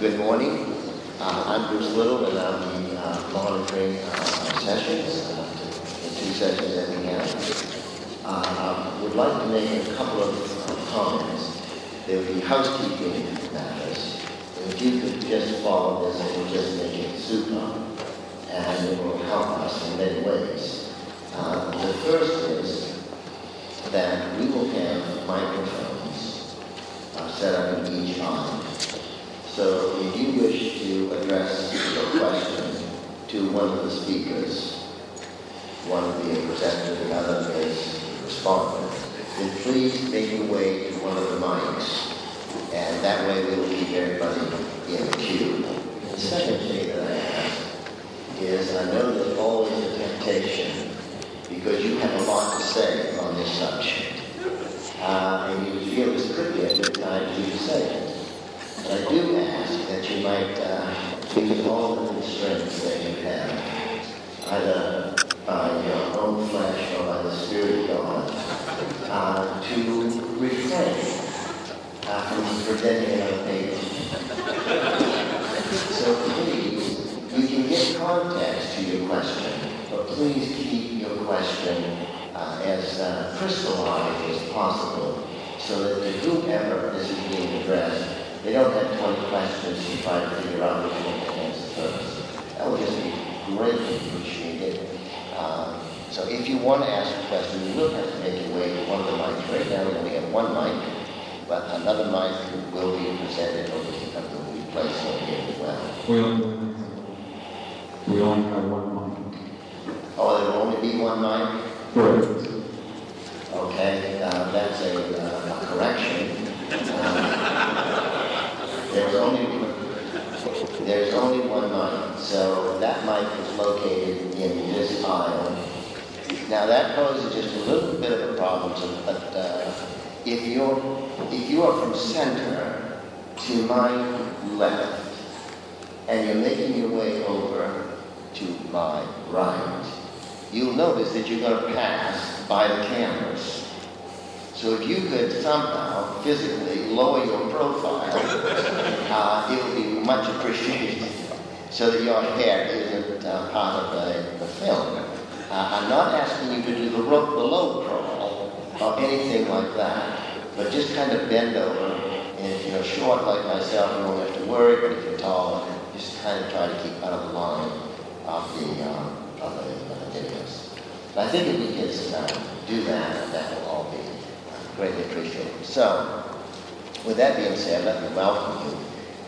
Good morning. Uh, I'm Bruce Little, and I'm the uh, monitoring uh, sessions, uh, the two sessions that we have. Uh, I would like to make a couple of uh, comments. There will be housekeeping matters. If you could just follow this, it will just make it super, and it will help us in many ways. The first is that we will have microphones set up in each aisle. So if you wish to address your question to one of the speakers, one of the presenters, the other is respondent, then please make your way to one of the mics, and that way we will keep everybody in the queue. The second thing that I have is I know there's always a temptation because you have a lot to say on this subject, uh, and you feel this could be a good time you to say it. But I do ask that you might uh, use all the constraints that you have, either by your own flesh or by the Spirit of God, uh, to refrain uh, from presenting another page. So please, you can get context to your question, but please keep your question uh, as uh, crystallized as possible so that to whomever this is being addressed, they don't have 20 questions to try to figure out which one to answer first. That would just be greatly appreciated. Uh, so if you want to ask a question, you will have to make your way to one of the mics. Right now we only have one mic, but another mic will be presented or will be placed over here as well. We only, we only have one mic. Oh, there will only be one mic? Correct. Okay, uh, that's a, uh, a correction. Uh, there's only there's only one mic, so that mic is located in this aisle. Now that poses just a little bit of a problem, so, but uh, if you're if you are from center to my left, and you're making your way over to my right, you'll notice that you're going to pass by the cameras. So if you could somehow physically lower your profile, uh, it would be much appreciated so that your head isn't uh, part of the, the film. Uh, I'm not asking you to do the, ro- the low crawl or anything like that, but just kind of bend over. And if you're short like myself, you won't have to worry, but if you're tall, just kind of try to keep out of the line of the, um, of the, of the videos. I think if we can uh, do that, that will all be greatly appreciated. So, with that being said, let me welcome you.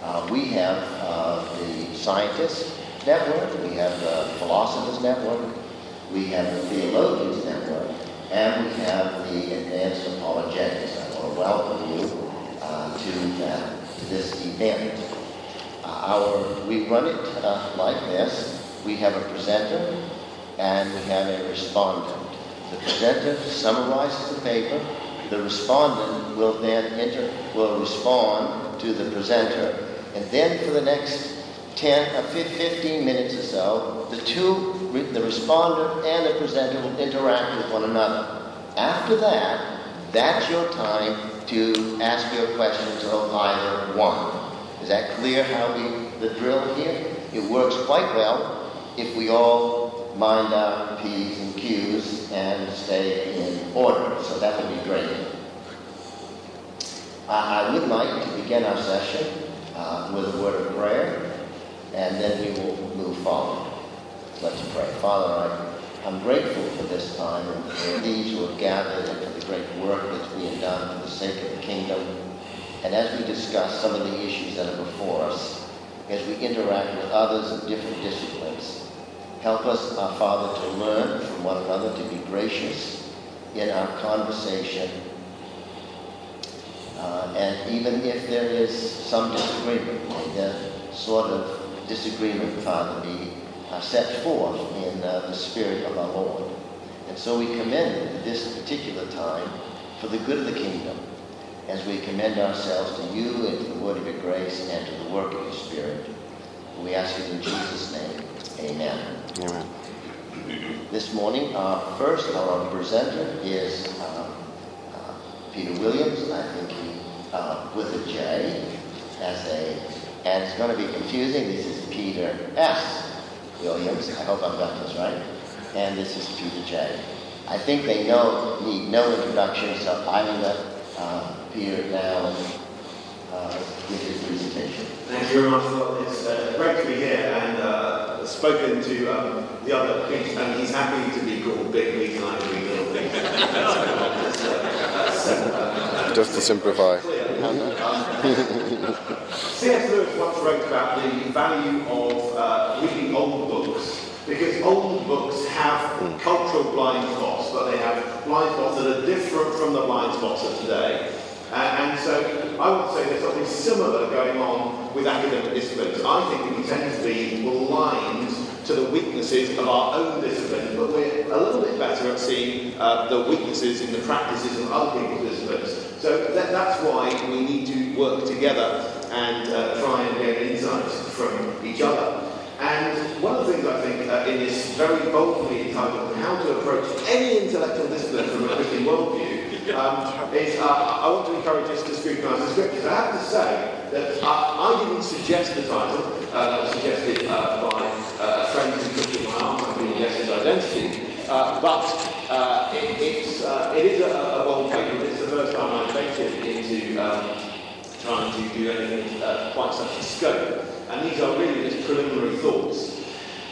Uh, we have uh, the Scientists Network, we have the Philosophers Network, we have the Theologians Network, and we have the Advanced Apologetics. I want to welcome you uh, to, to this event. Uh, our, we run it uh, like this. We have a presenter and we have a respondent. The presenter summarizes the paper. The respondent will then enter, will respond to the presenter. And then for the next 10 uh, or 15 minutes or so, the two, the respondent and the presenter will interact with one another. After that, that's your time to ask your questions of either one. Is that clear how we, the drill here? It works quite well if we all mind our P's and Q's and stay in order. So that would be great. I would like to begin our session uh, with a word of prayer, and then we will move forward. Let's pray. Father, I, I'm grateful for this time and for these who have gathered and for the great work that's being done for the sake of the kingdom. And as we discuss some of the issues that are before us, as we interact with others of different disciplines, help us, our Father, to learn from one another, to be gracious in our conversation uh, and even if there is some disagreement, the sort of disagreement, Father, be uh, set forth in uh, the Spirit of our Lord. And so we commend this particular time for the good of the kingdom as we commend ourselves to you and to the word of your grace and to the work of your Spirit. We ask it in Jesus' name. Amen. Amen. This morning, our first, our presenter is uh, uh, Peter Williams. I think he, uh, with a J, as a and it's going to be confusing. This is Peter S. Williams. I hope I've got this right. And this is Peter J. I think they know need no introduction, so I will let uh, Peter now uh, give his presentation. Thank you very much, Phil. It's uh, great to be here and uh, spoken to um, the other and he's happy to be called Big Pete and Little. Just to simplify. C.S. Lewis once wrote about the value of uh, reading old books because old books have cultural blind spots, but they have blind spots that are different from the blind spots of today. And so I would say there's something similar going on with academic disciplines. I think we tend to be blind to the weaknesses of our own disciplines, but we're a little bit better at seeing uh, the weaknesses in the practices of other people's disciplines. So that, that's why we need to work together and uh, try and get insights from each other. And one of the things I think uh, in this very boldly entitled How to Approach Any Intellectual Discipline from a Christian Worldview um, is uh, I want to encourage us to scrutinise the scriptures. I have to say that uh, I didn't suggest the title, uh, that was suggested uh, by uh, a friend who took in my arm and being guessed his identity. Uh, but it, it's, it is a, a bold paper. It's the first time I've ventured into um, trying to do anything quite such a scope. And these are really just preliminary thoughts.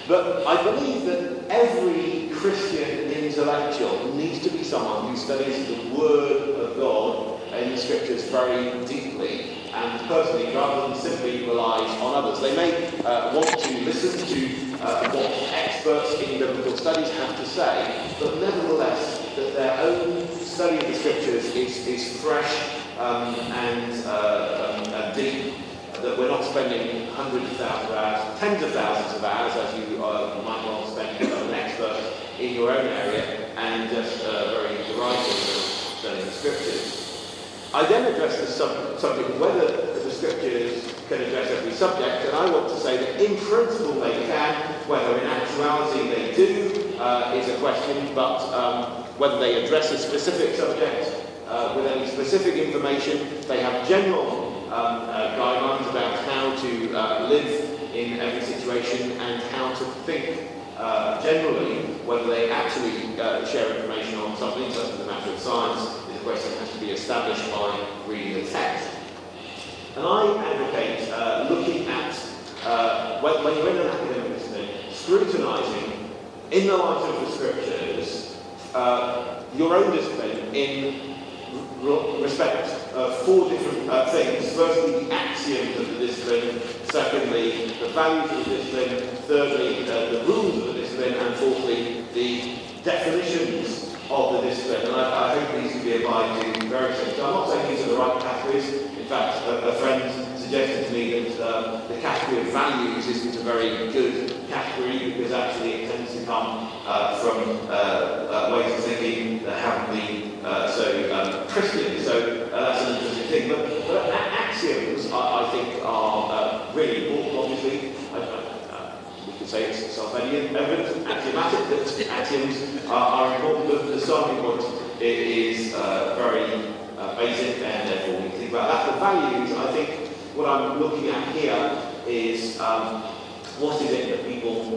But I believe that every Christian intellectual needs to be someone who studies the Word of God in the Scriptures very deeply and personally rather than simply relies on others. They may uh, want to listen to uh, what experts in biblical studies have to say, but nevertheless that their own study of the Scriptures is, is fresh um, and, uh, um, and deep that we're not spending hundreds of thousands of hours, tens of thousands of hours, as you uh, might well spend as an expert in your own area, and just uh, very derisive studying the scriptures. I then address the sub- subject whether the scriptures can address every subject, and I want to say that in principle they can, whether in actuality they do uh, is a question, but um, whether they address a specific subject uh, with any specific information, they have general um, uh, guidelines uh, live in every situation and how to think uh, generally, whether they actually uh, share information on something, such as a matter of science, is a question that has to be established by reading the text. And I advocate uh, looking at, uh, when, when you're in an academic discipline, scrutinising, in the light of the scriptures, your own discipline in respect uh, four different uh, things. Firstly, the axioms of the discipline. Secondly, the values of the discipline. Thirdly, uh, the rules of the discipline. And fourthly, the definitions of the discipline. And I, I these can be applied to various things. I'm not saying these are the right categories. In fact, a, a friend suggested to me that um, the category of values isn't a very good category because actually it tends to come uh, from uh, uh, ways of thinking that haven't been uh, so Christian. So uh, that's an interesting thing. But, but axioms, I, I think, are uh, really important, obviously. I, I, we could say it's self-evident, axiomatic that axioms are, are, important, but the starting point is very basic, and therefore we think about that. The values, I think, what I'm looking at here is um, what is it that people,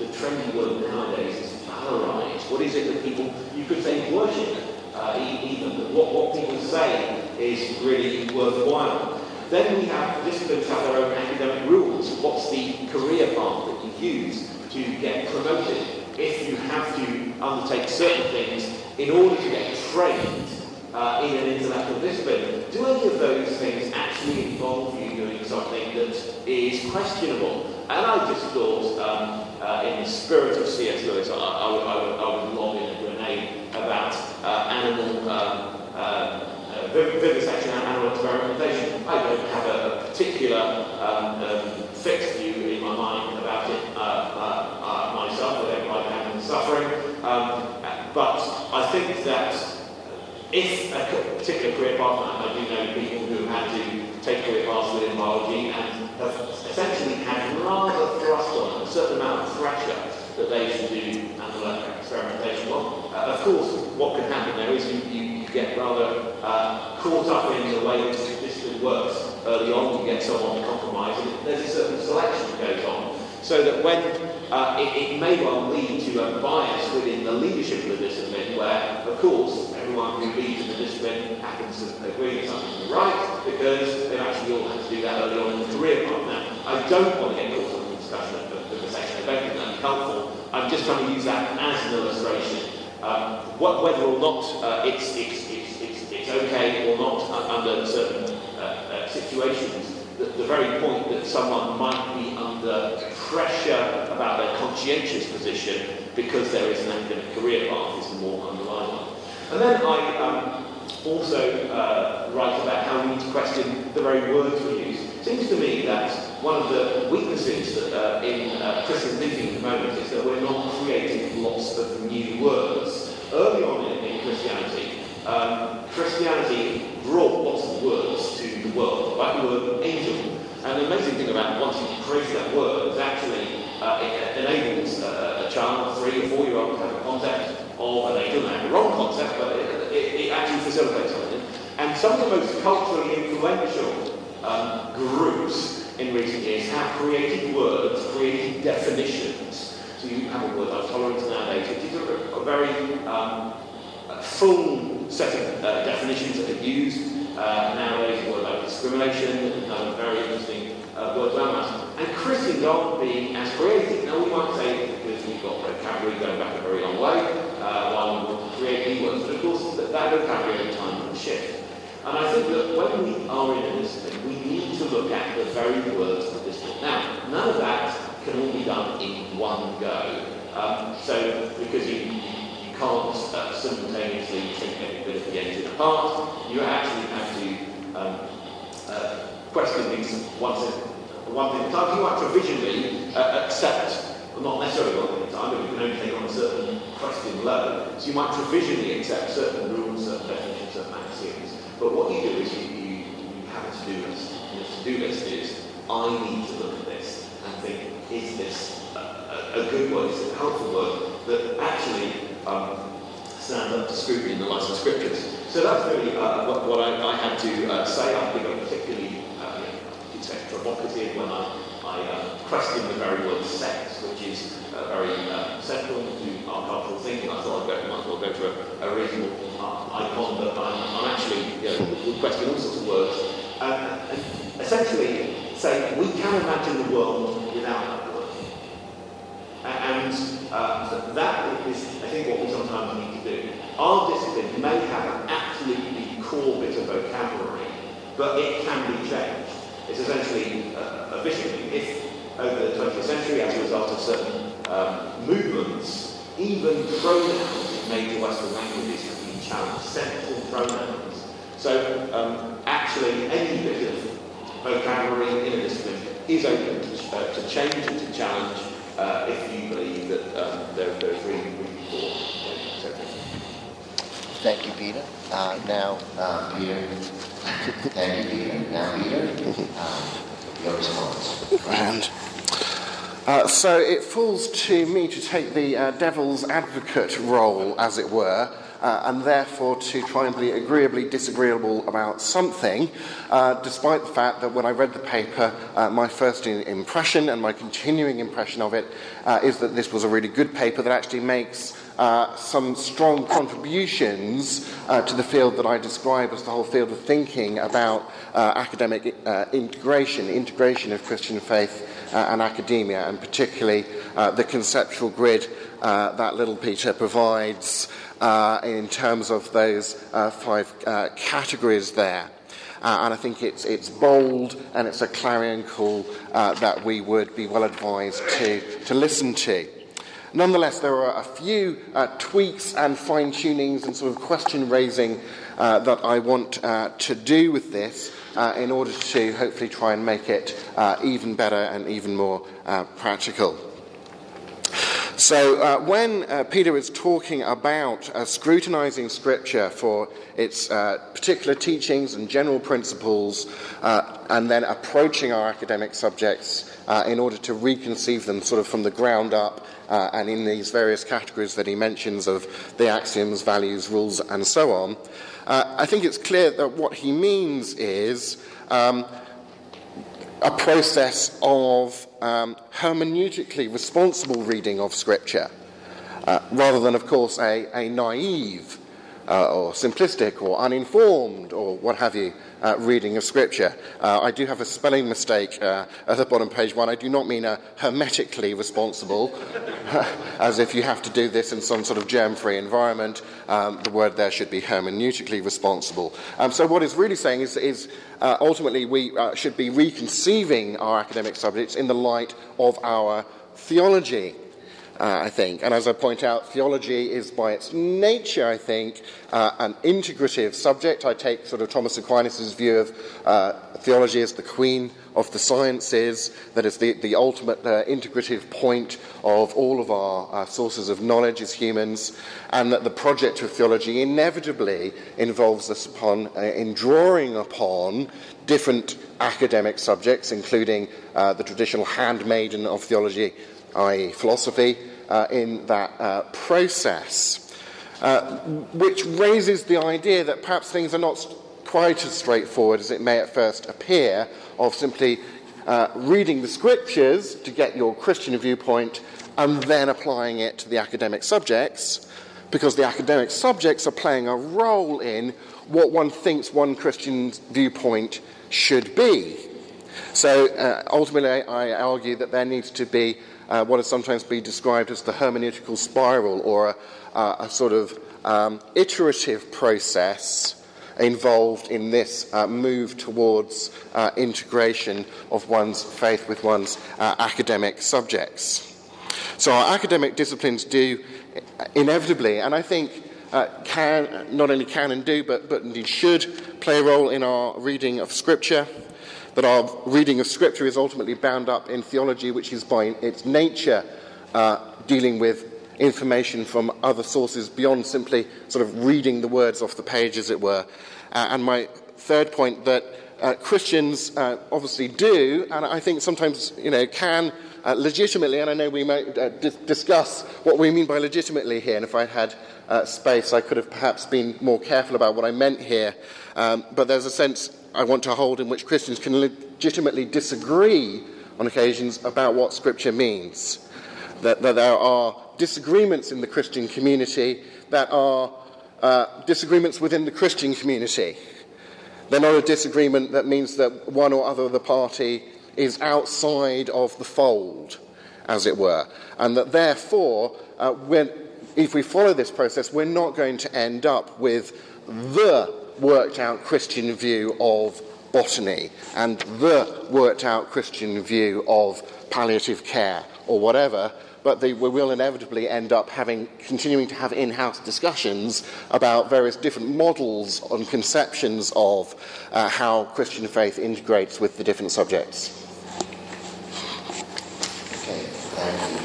the trendy word nowadays is valorize. What is it that people, you could say worship, uh, even, what, what people say is really worthwhile. Then we have disciplines have their own academic rules. What's the career path that you use to get promoted? If you have to undertake certain things in order to get trained uh, in an intellectual discipline, do any of those things actually involve you doing something that is questionable? And I just thought, um, uh, in the spirit of C.S. Lewis, I, I, I, would, I would lob in a grenade about uh, animal um, uh, uh vivisection and animal experimentation. I don't have a, particular um, um, fixed view in my mind about it myself. I don't like animal suffering. Um, but I think that if a particular career path, I do know people who had to take career paths within biology and have essentially had rather thrust on a certain amount of pressure that they should do animal experimentation. Well, uh, of course, what can happen there is you, you, you get rather uh, caught up in the way that this discipline works early on, you get someone to compromise, and there's a certain selection that goes on. So that when uh, it, it, may well lead to a bias within the leadership of the discipline, where, of course, everyone who leads in the discipline happens to agree with something right, because they actually all have to do that early on in the career path. Now, I don't want to get caught the, the. I'm just trying to use that as an illustration. Um, what, whether or not uh, it's, it's, it's, it's, it's okay or not uh, under certain uh, uh, situations, the, the very point that someone might be under pressure about their conscientious position because there is an academic career path is the more underlying one. And then I um, also uh, write about how we need to question the very words we use. It seems to me that one of the weaknesses that, uh, in uh, Christian thinking at the moment is that we're not creating lots of new words. Early on in, in Christianity, um, Christianity brought lots of words to the world, like the word angel. And the amazing thing about once you've created that word is actually uh, it enables uh, a child, three or four year old, to have a concept of an angel. Have the wrong concept, but it, it, it actually facilitates something. And some of the most culturally influential um, in recent years have created words, created definitions. So you have a word like tolerance nowadays, which is a, a very um, full set of uh, definitions that are used. Uh, nowadays, a word like discrimination, another very interesting uh, word. And Christians aren't being as creative. Now, we might say, because we've got vocabulary going back a very long way, uh, while we create new words, but of course, that vocabulary over time will shift. And I think that when we are in a discipline, we need to look at the very words of the discipline. Now, none of that can all be done in one go. Um, so, because you, you can't uh, simultaneously take every bit of the engine apart, you actually have to um, uh, question things once in, one thing at a time. You might provisionally uh, accept, not necessarily one thing at a time, but you can only take on a certain question load. So you might provisionally accept certain rules, certain definitions, certain axioms. But what you do is you, you, you have a to-do list. And to-do list is, I need to look at this and think, is this a, a, a good word, is it a helpful word that actually um, up to scrutiny in the light of scriptures? So that's really uh, what, what I, I, had to uh, say. I think I'm particularly uh, you know, provocative when I, I uh, question the very word sex, which is uh, very uh, central to our cultural thinking. I thought I'd go, might as well go to a, a reasonable uh, icon, but I'm, I'm actually you know, we question all sorts of words. Um, and essentially, say we can imagine the world without that word. And uh, that is, I think, what we sometimes need to do. Our discipline may have an absolutely core bit of vocabulary, but it can be changed. It's essentially uh, a vision. If over the 20th century, as a result of certain um, movements, even pronouns in major Western languages have been challenged, central pronouns. So um, actually, any bit of vocabulary in a discipline is open to, uh, to change and to challenge uh, if you believe that um, there, there's really, really core. Thank you, Peter. Uh, now, uh, Peter. Thank you, Peter. Now, Peter, uh, your response. And uh, so it falls to me to take the uh, devil's advocate role, as it were, uh, and therefore to try and be agreeably disagreeable about something, uh, despite the fact that when I read the paper, uh, my first impression and my continuing impression of it is that this was a really good paper that actually makes uh, some strong contributions uh, to the field that I describe as the whole field of thinking about uh, academic integration, integration of Christian faith and academia, and particularly the conceptual grid that Little Peter provides in terms of those five categories there. Uh, and I think it's, it's bold and it's a clarion call uh, that we would be well advised to, to listen to. Nonetheless, there are a few uh, tweaks and fine tunings and sort of question raising uh, that I want uh, to do with this uh, in order to hopefully try and make it uh, even better and even more uh, practical. So, uh, when uh, Peter is talking about uh, scrutinizing Scripture for its uh, particular teachings and general principles, uh, and then approaching our academic subjects uh, in order to reconceive them sort of from the ground up and in these various categories that he mentions of the axioms, values, rules, and so on, I think it's clear that what he means is um, a process of um, hermeneutically responsible reading of Scripture, uh, rather than, of course, a, a naive uh, or simplistic or uninformed or what have you uh, reading of Scripture. Uh, I do have a spelling mistake uh, at the bottom page one. I do not mean a hermetically responsible, as if you have to do this in some sort of germ free environment. Um, the word there should be hermeneutically responsible. Um, so, what it's really saying is, is uh, ultimately we uh, should be reconceiving our academic subjects in the light of our theology uh, I think. And as I point out, theology is by its nature, I think, uh, an integrative subject. I take sort of Thomas Aquinas' view of uh, theology as the queen of the sciences, that is the, the ultimate uh, integrative point of all of our uh, sources of knowledge as humans, and that the project of theology inevitably involves us upon, uh, in drawing upon different academic subjects, including the traditional handmaiden of theology, i.e., philosophy, uh, in that uh, process, uh, which raises the idea that perhaps things are not quite as straightforward as it may at first appear, of simply uh, reading the scriptures to get your Christian viewpoint and then applying it to the academic subjects, because the academic subjects are playing a role in what one thinks one Christian viewpoint should be. So uh, ultimately, I argue that there needs to be uh, what has sometimes been described as the hermeneutical spiral or a, uh, a sort of um, iterative process involved in this uh, move towards uh, integration of one's faith with one's uh, academic subjects. So, our academic disciplines do inevitably, and I think uh, can, not only can and do, but, but indeed should play a role in our reading of Scripture that our reading of Scripture is ultimately bound up in theology, which is by its nature uh, dealing with information from other sources beyond simply sort of reading the words off the page, as it were. Uh, and my third point that uh, Christians uh, obviously do, and I think sometimes you know can uh, legitimately, and I know we might uh, discuss what we mean by legitimately here, and if I had uh, space, I could have perhaps been more careful about what I meant here. Um, but there's a sense I want to hold in which Christians can legitimately disagree on occasions about what Scripture means. That, that there are disagreements in the Christian community that are uh, disagreements within the Christian community. They're not a disagreement that means that one or other of the party is outside of the fold, as it were, and that therefore, uh, if we follow this process, we're not going to end up with the worked out Christian view of botany and the worked out Christian view of palliative care or whatever, but they, we will inevitably end up having, continuing to have in house discussions about various different models and conceptions of uh, how Christian faith integrates with the different subjects. Okay, thank.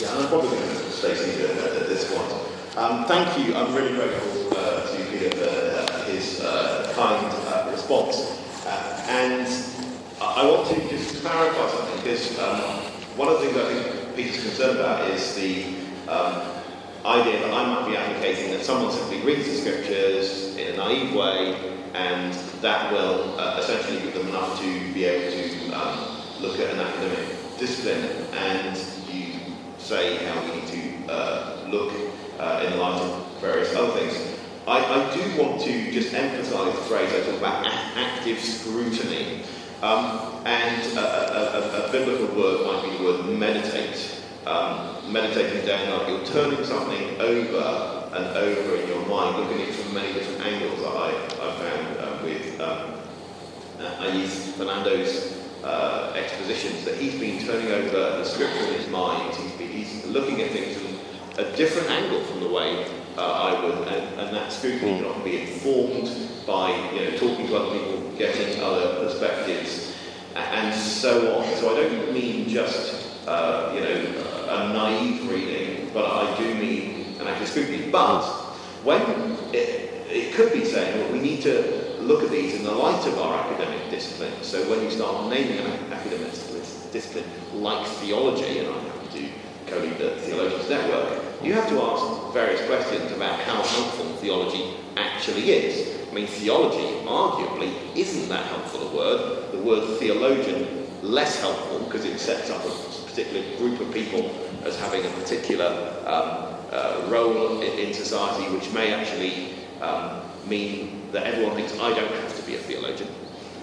Yeah, I'm probably going to stay seated at this point. Um, thank you. I'm really grateful kind uh, response. Uh, and I want to just clarify something because um, one of the things I think Peter's concerned about is the um, idea that I might be advocating that someone simply reads the scriptures in a naive way and that will uh, essentially give them enough to be able to um, look at an academic discipline and you say how we need to look uh, in the light of various other things. I, I, do want to just emphasise the phrase I talk about active scrutiny. Um, and a, a, a, biblical word might be the word meditate. Um, meditating down like you're turning something over and over in your mind, looking at it from many different angles I, I found uh, with um, I use Fernando's uh, expositions that he's been turning over the scripture in his mind. He's, been, he's looking at things from a different angle from the way uh, I would, and, and that scrutiny can often be informed by you know talking to other people, getting other perspectives, and so on. So I don't mean just uh, you know a naive reading, but I do mean an active scrutiny. But when it, it could be saying, well, we need to look at these in the light of our academic discipline. So when you start naming an academic discipline like theology, and to co-lead the Theologians Network, you have to ask various questions about how helpful theology actually is. I mean, theology, arguably, isn't that helpful a word. The word theologian, less helpful because it sets up a particular group of people as having a particular um, uh, role in, in, society, which may actually um, mean that everyone thinks I don't have to be a theologian.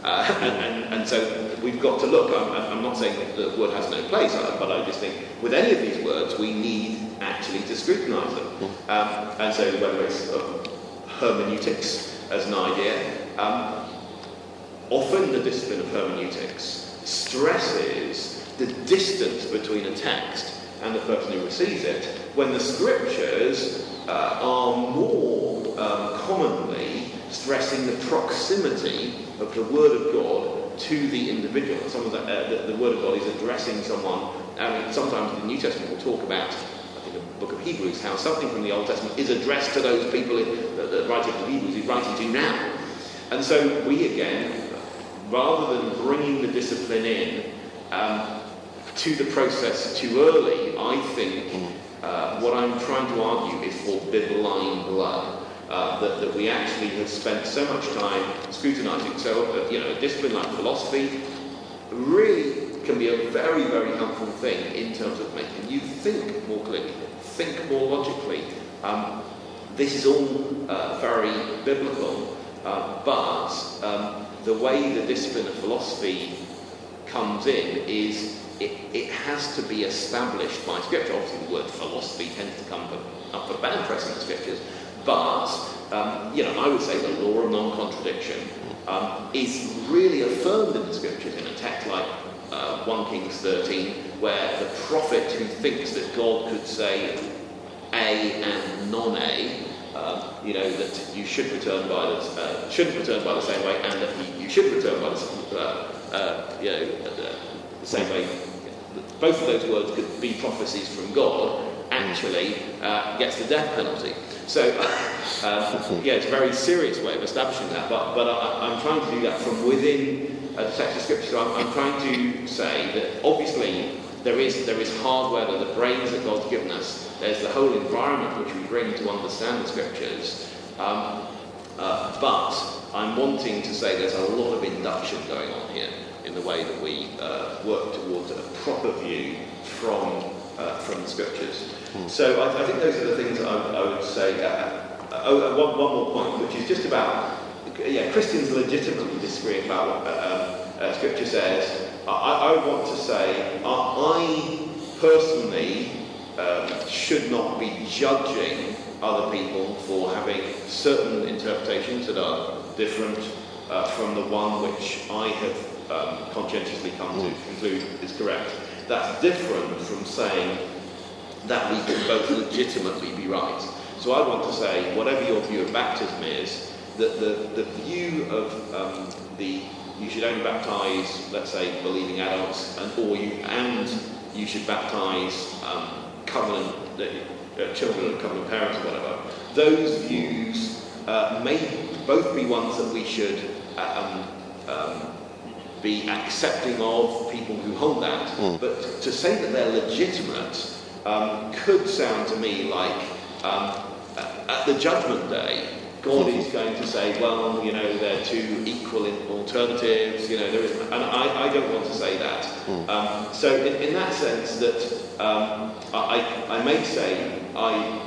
Uh, and, and, and, so we've got to look. I'm, I'm, not saying that the word has no place, uh, but I just think with any of these words, we need actually to scrutinise them. Um, and so whether it's uh, hermeneutics as an idea, um, often the discipline of hermeneutics stresses the distance between a text and the person who receives it, when the scriptures uh, are more um, commonly stressing the proximity of the Word of God to the individual. Some of the, uh, the, the, Word of God is addressing someone. Mean, sometimes the New Testament will talk about, I think, the book of Hebrews, how something from the Old Testament is addressed to those people in, that the writer of Hebrews is writing to now. And so we again, rather than bringing the discipline in um, to the process too early, I think uh, what I'm trying to argue is for bibline blood uh, that, that we actually have spent so much time scrutinizing. So, uh, you know, a discipline like philosophy really can be a very, very helpful thing in terms of making you think more clearly, think more logically. Um, this is all uh, very biblical, uh, but um, the way the discipline of philosophy comes in is it, it, has to be established by Scripture. Obviously, the word philosophy tends to come up for bad press in the Scriptures, but, um, you know, I would say the law of non-contradiction um, is really affirmed in the scriptures in a text like uh, 1 Kings 13, where the prophet who thinks that God could say A and non-A, um, you know, that you should return by the, uh, shouldn't return by the same way, and that you, should return by the, uh, uh you know, the same way. Both of those words could be prophecies from God, actually uh, gets the death penalty. So, um, yeah, it's a very serious way of establishing that, but, but I, am trying to do that from within a text of Scripture. So I'm, I'm, trying to say that obviously there is, there is hardware, there the brains that God's given us, there's the whole environment which we bring to understand the Scriptures, um, uh, but I'm wanting to say there's a lot of induction going on here in the way that we uh, work towards a proper view from, uh, from the Scriptures. So I, I, think those are the things I, I would say. Uh, uh, oh, uh, one, one more point, which is just about yeah, Christians legitimately disagree about what uh, uh, Scripture says. I, I, want to say I, personally um, should not be judging other people for having certain interpretations that are different uh, from the one which I have um, conscientiously come to conclude is correct. That's different from saying that we can both legitimately be right. So I want to say, whatever your view of baptism is, that the, the view of um, the you should only baptize, let's say, believing adults, and or you and you should baptize um, covenant uh, children and covenant parents or whatever. Those views uh, may both be ones that we should uh, um, um, be accepting of people who hold that, mm. but to say that they're legitimate um, could sound to me like um, at the judgment day, God is going to say, well, you know, they're two equal alternatives, you know, there is, and I, I don't want to say that. Hmm. Um, so in, in, that sense that um, I, I may say I,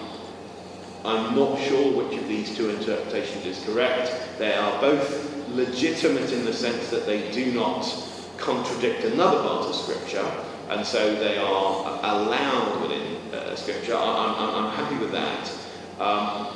I'm not sure which of these two interpretations is correct. They are both legitimate in the sense that they do not contradict another part of Scripture, and so they are allowed within uh, Scripture. I'm, I'm, I'm, happy with that. Um,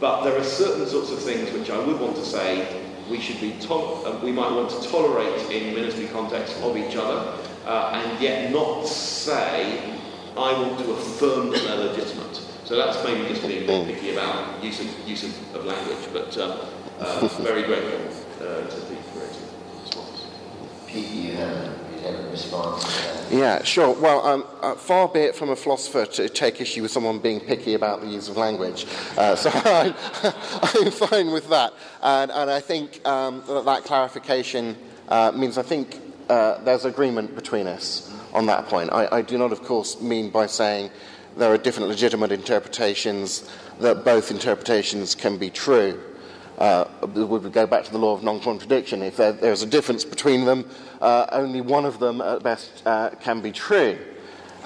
but there are certain sorts of things which I would want to say we should be to- uh, we might want to tolerate in ministry context of each other, uh, and yet not say I want to affirm that they're legitimate. So that's maybe just being a bit picky about use of, use of, of language, but um, uh, very grateful uh, to the creative response. Have yeah, sure. Well, um, uh, far be it from a philosopher to take issue with someone being picky about the use of language. Uh, so I'm, I'm, fine with that. And, and I think um, that, that clarification uh, means I think uh, there's agreement between us on that point. I, I do not, of course, mean by saying there are different legitimate interpretations that both interpretations can be true. uh, we would go back to the law of non-contradiction. If there, there's a difference between them, uh, only one of them at best uh, can be true.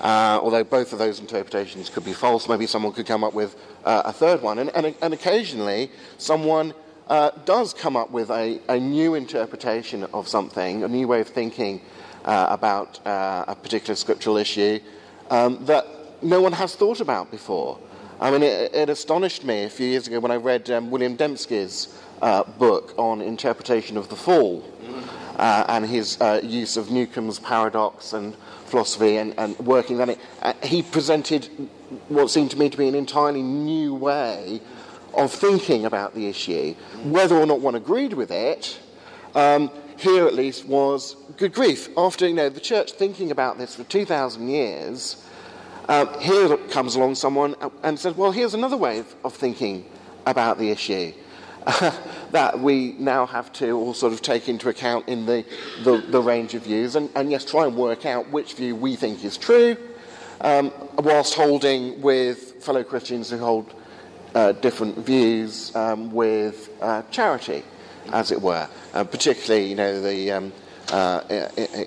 Uh, although both of those interpretations could be false, maybe someone could come up with uh, a third one. And, and, and occasionally, someone uh, does come up with a, a, new interpretation of something, a new way of thinking about a particular scriptural issue um, that no one has thought about before. I mean, it, it, astonished me a few years ago when I read um, William Dembski's uh, book on interpretation of the fall uh, and his uh, use of Newcomb's paradox and philosophy and, and working it. Uh, he presented what seemed to me to be an entirely new way of thinking about the issue. Whether or not one agreed with it, um, here at least was good grief. After you know the church thinking about this for 2,000 years, um, here comes along someone and says, well, here's another way of, of thinking about the issue. that we now have to all sort of take into account in the, the, the range of views and, and, yes, try and work out which view we think is true, um, whilst holding with fellow Christians who hold uh, different views um, with uh, charity, as it were, uh, particularly, you know, the um, uh,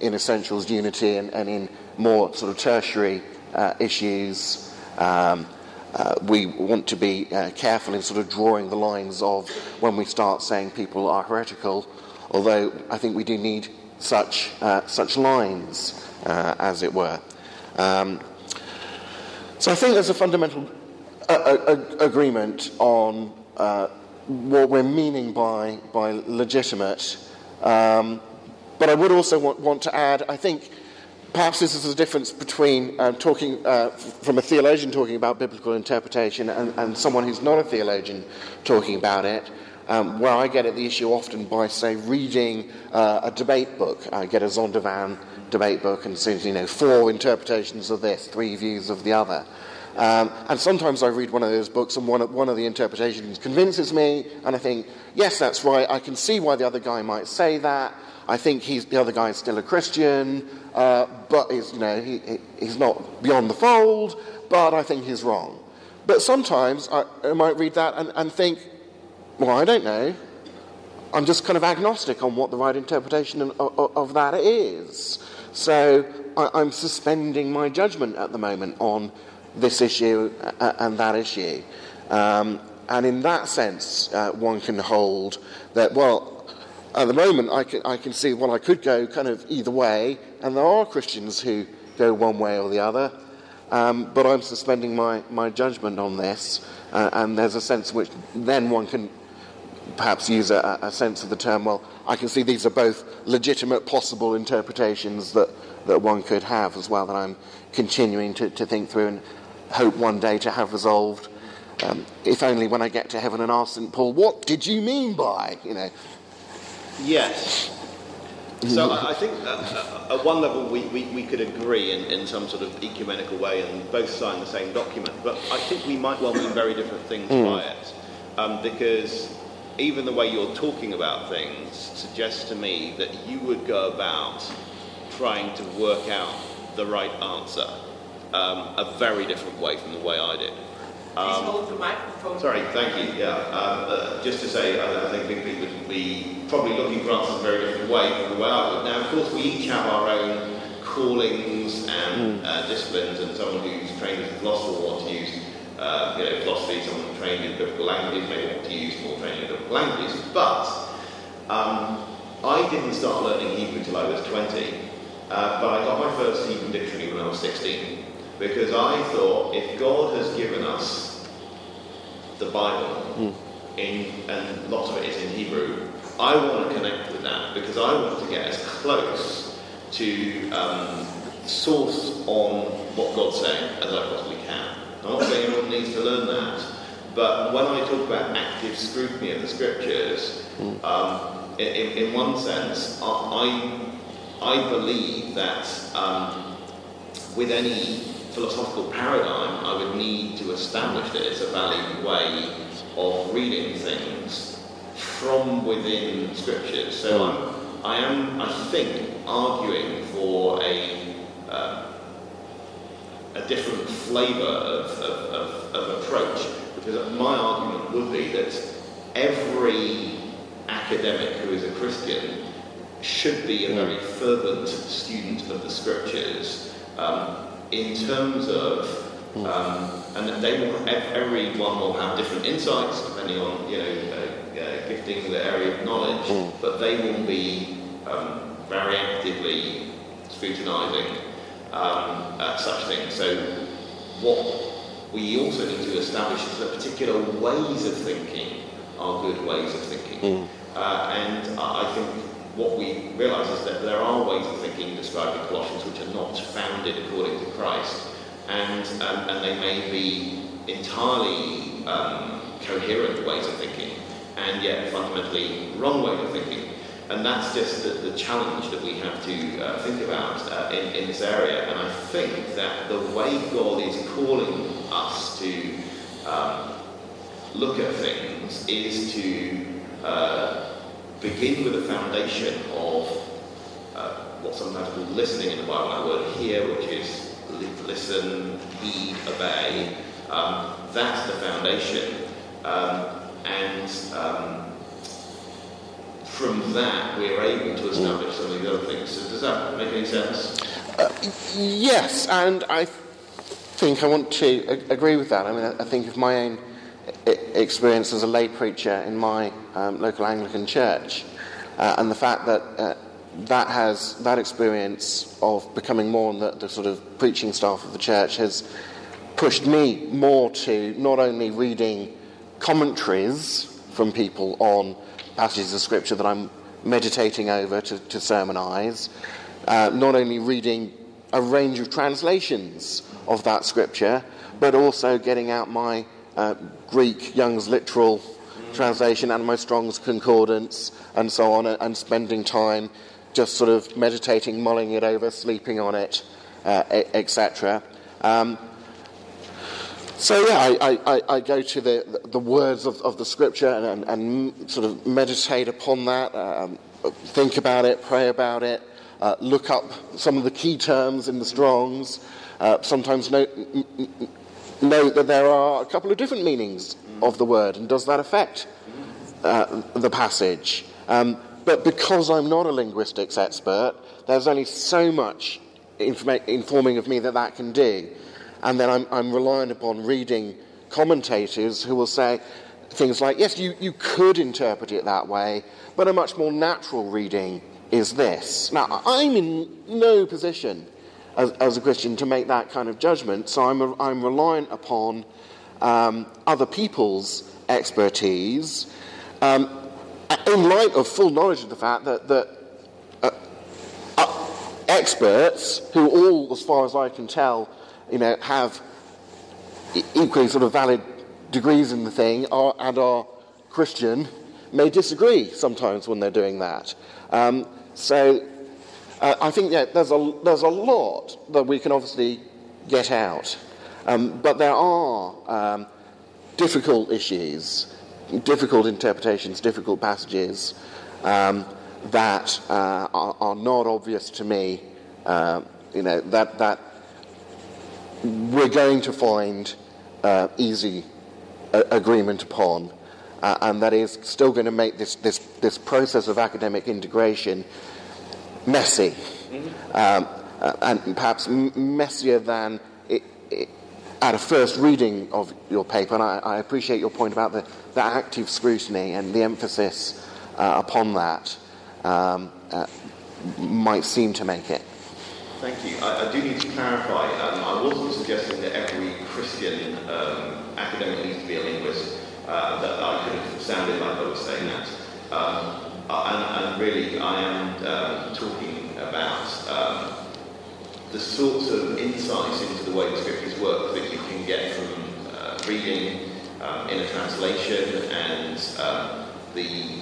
in essentials unity and, and in more sort of tertiary uh, issues. Um, uh, we want to be uh, careful in sort of drawing the lines of when we start saying people are heretical, although I think we do need such, uh, such lines, uh, as it were. Um, so I think there's a fundamental agreement on uh, what we're meaning by, by legitimate. Um, but I would also want, want to add, I think perhaps this is the difference between uh, talking uh, from a theologian talking about biblical interpretation and, and, someone who's not a theologian talking about it. Um, where I get at the issue often by, say, reading uh, a debate book. I get a Zondervan debate book and see, you know, four interpretations of this, three views of the other. Um, and sometimes I read one of those books and one of, one of the interpretations convinces me, and I think, yes, that's right, I can see why the other guy might say that. I think he's, the other guy is still a Christian, uh, but he's, you know, he, he's not beyond the fold, but I think he's wrong. But sometimes I, I might read that and, and think, well, I don't know. I'm just kind of agnostic on what the right interpretation of, of, of that is. So I, am suspending my judgment at the moment on this issue uh, and that issue. Um, and in that sense, uh, one can hold that, well, at the moment, I can, I can see, well, I could go kind of either way, and there are Christians who go one way or the other, um, but I'm suspending my, my judgment on this, uh, and there's a sense in which then one can perhaps use a, a, sense of the term, well, I can see these are both legitimate possible interpretations that, that one could have as well, that I'm continuing to, to think through and hope one day to have resolved. Um, if only when I get to heaven and ask St. Paul, what did you mean by, you know, Yes. So I think at one level we, we, we could agree in, in some sort of ecumenical way and both sign the same document, but I think we might well mean very different things mm. by it. Um, because even the way you're talking about things suggests to me that you would go about trying to work out the right answer um, a very different way from the way I did. Um, hold the microphone. Sorry, thank you. Yeah, um, uh, just to say, I, I think people would be probably looking for answers in a very different way from the way I would. Now, of course, we each have our own callings and mm. uh, disciplines, and someone who's trained as a philosopher will want to use uh, you know, philosophy, someone trained in biblical languages may want to use more training in biblical languages. But um, I didn't start learning Hebrew until I was 20, uh, but I got my first Hebrew dictionary when I was 16 because I thought if God has given us the Bible, mm. in, and lots of it is in Hebrew, I want to connect with that because I want to get as close to um, source on what God's saying as I possibly can. I'm not saying everyone needs to learn that, but when I talk about active scrutiny of the scriptures, mm. um, in, in, one sense, I, I believe that um, with any philosophical paradigm, I would need to establish that it's a valid way of reading things from within scriptures. So I'm, I am, I think, arguing for a uh, a different flavour of, of, of, of, approach, because my argument would be that every academic who is a Christian should be a very fervent student of the scriptures um, in terms of um, and they will everyone will have different insights depending on you know uh, uh, gifting the area of knowledge but they will be um, very actively scrutinising um, uh, such things. So what we also need to establish is that particular ways of thinking are good ways of thinking. Uh, and I think what we realise is that there are ways of thinking described in Colossians which are not founded according to Christ, and, um, and they may be entirely um, coherent ways of thinking, and yet fundamentally wrong ways of thinking. And that's just the, the challenge that we have to uh, think about uh, in, in this area. And I think that the way God is calling us to um, look at things is to uh, begin with a foundation of uh, what's sometimes called listening in the Bible, that word hear, which is li- listen, heed, obey. Um, that's the foundation. Um, and um, from that, we're able to establish some of the other things. So, does that make any sense? Yes, and I think I want to agree with that. I mean, I think of my own experience as a lay preacher in my um, local Anglican church, uh, and the fact that uh, that has that experience of becoming more on the, the sort of preaching staff of the church has pushed me more to not only reading commentaries from people on passages of scripture that I'm meditating over to, to sermonize, uh, not only reading a range of translations of that scripture, but also getting out my uh, Greek Young's literal translation and my Strong's concordance and so on, and, and spending time just sort of meditating, mulling it over, sleeping on it, uh, etc. Um, so yeah, I, I, I go to the, the words of, of the scripture and, and, and sort of meditate upon that, um, think about it, pray about it, uh, look up some of the key terms in the Strongs, uh, sometimes note, note that there are a couple of different meanings of the word, and does that affect uh, the passage? Um, but because I'm not a linguistics expert, there's only so much informa- informing of me that that can do. And then I'm, I'm reliant upon reading commentators who will say things like, yes, you, you could interpret it that way, but a much more natural reading is this. Now, I'm in no position as, as a Christian to make that kind of judgment, so I'm, a, I'm reliant upon um, other people's expertise um, in light of full knowledge of the fact that, that uh, uh, experts, who all, as far as I can tell, you know, have equally sort of valid degrees in the thing are, and are Christian, may disagree sometimes when they're doing that. Um, so uh, I think there's, a, there's a lot that we can obviously get out. Um, but there are um, difficult issues, difficult interpretations, difficult passages um, that uh, are, are not obvious to me. Uh, you know, that, that we're going to find uh, easy uh, agreement upon, uh, and that is still going to make this, this, this process of academic integration messy, um, uh, and perhaps messier than it, it, at a first reading of your paper. And I, I appreciate your point about the, the active scrutiny and the emphasis uh, upon that um, uh, might seem to make it. Thank you. I, I do need to clarify. Um, I wasn't suggesting that every Christian um, academic needs to be a linguist. Uh, that I could have sounded like I was saying that. Um, and, and really, I am um, talking about um, the sorts of insights into the way the scriptures work that you can get from uh, reading um, in a translation and um, the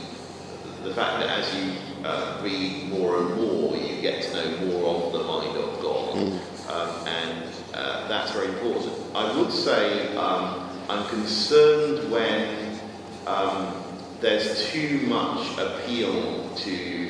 the fact that as you uh, read more and more, you get to know more of the mind of God, um, and uh, that's very important. I would say um, I'm concerned when um, there's too much appeal to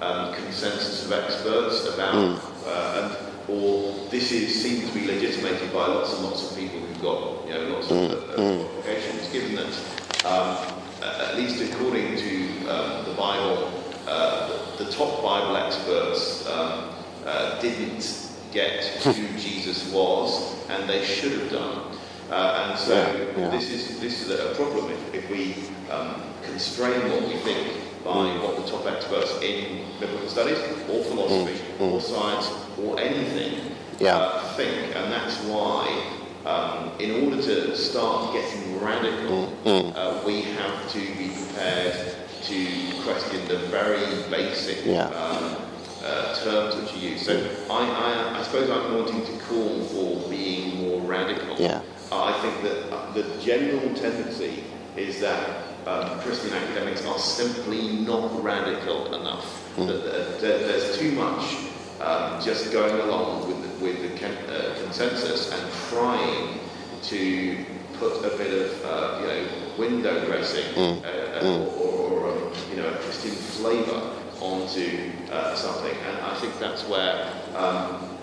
um, consensus of experts about, uh, or this is seems to be legitimated by lots and lots of people who've got you know lots of uh, uh, qualifications. Given that um, at least according to um, the Bible, uh, the, the, top Bible experts um, uh, didn't get who Jesus was, and they should have done. Uh, and so yeah, yeah. this is this is a problem if, if we um, constrain what we think by mm. what the top experts in biblical studies or philosophy mm. Mm. or science or anything yeah. uh, think, and that's why. Um, in order to start getting radical, mm. uh, we have to be prepared to question the very basic um, uh, terms which you use. So I, I, I, suppose I'm wanting to call for being more radical. Yeah. I think that the general tendency is that um, Christian academics are simply not radical enough. Mm. That, there's too much um, just going along with the, with the uh, consensus and trying to put a bit of uh, you know window dressing mm. uh, mm. or, or, or you know a Christian flavour onto uh, something, and I think that's where um,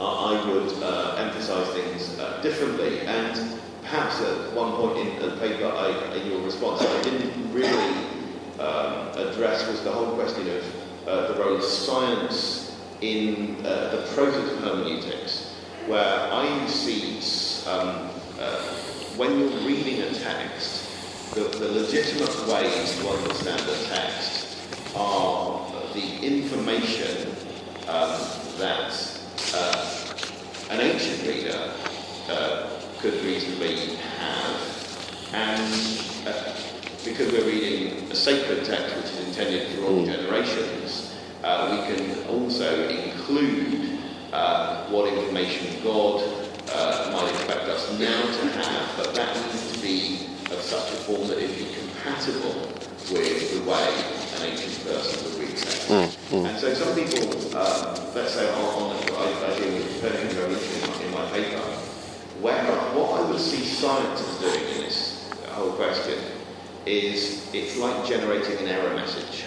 I would uh, emphasise things uh, differently. And perhaps at one point in the paper, I, in your response, I didn't really um, address was the whole question of uh, the role of science in uh, the process of hermeneutics, where I see um, uh, when you're reading a text, the, the legitimate ways to understand a text are the information um, that uh, an ancient reader uh, could reasonably have, and uh, because we're reading a sacred text which is intended for all generations, uh, we can also include uh, what information God uh, might expect us now to have, but that needs to be of such a form that it be compatible with the way an ancient person would read text. Mm, mm. And so some people, um, let's say on, on I, I deal with Copernican revolution in my, in my paper, where what I would see scientists doing in this whole question is it's like generating an error message.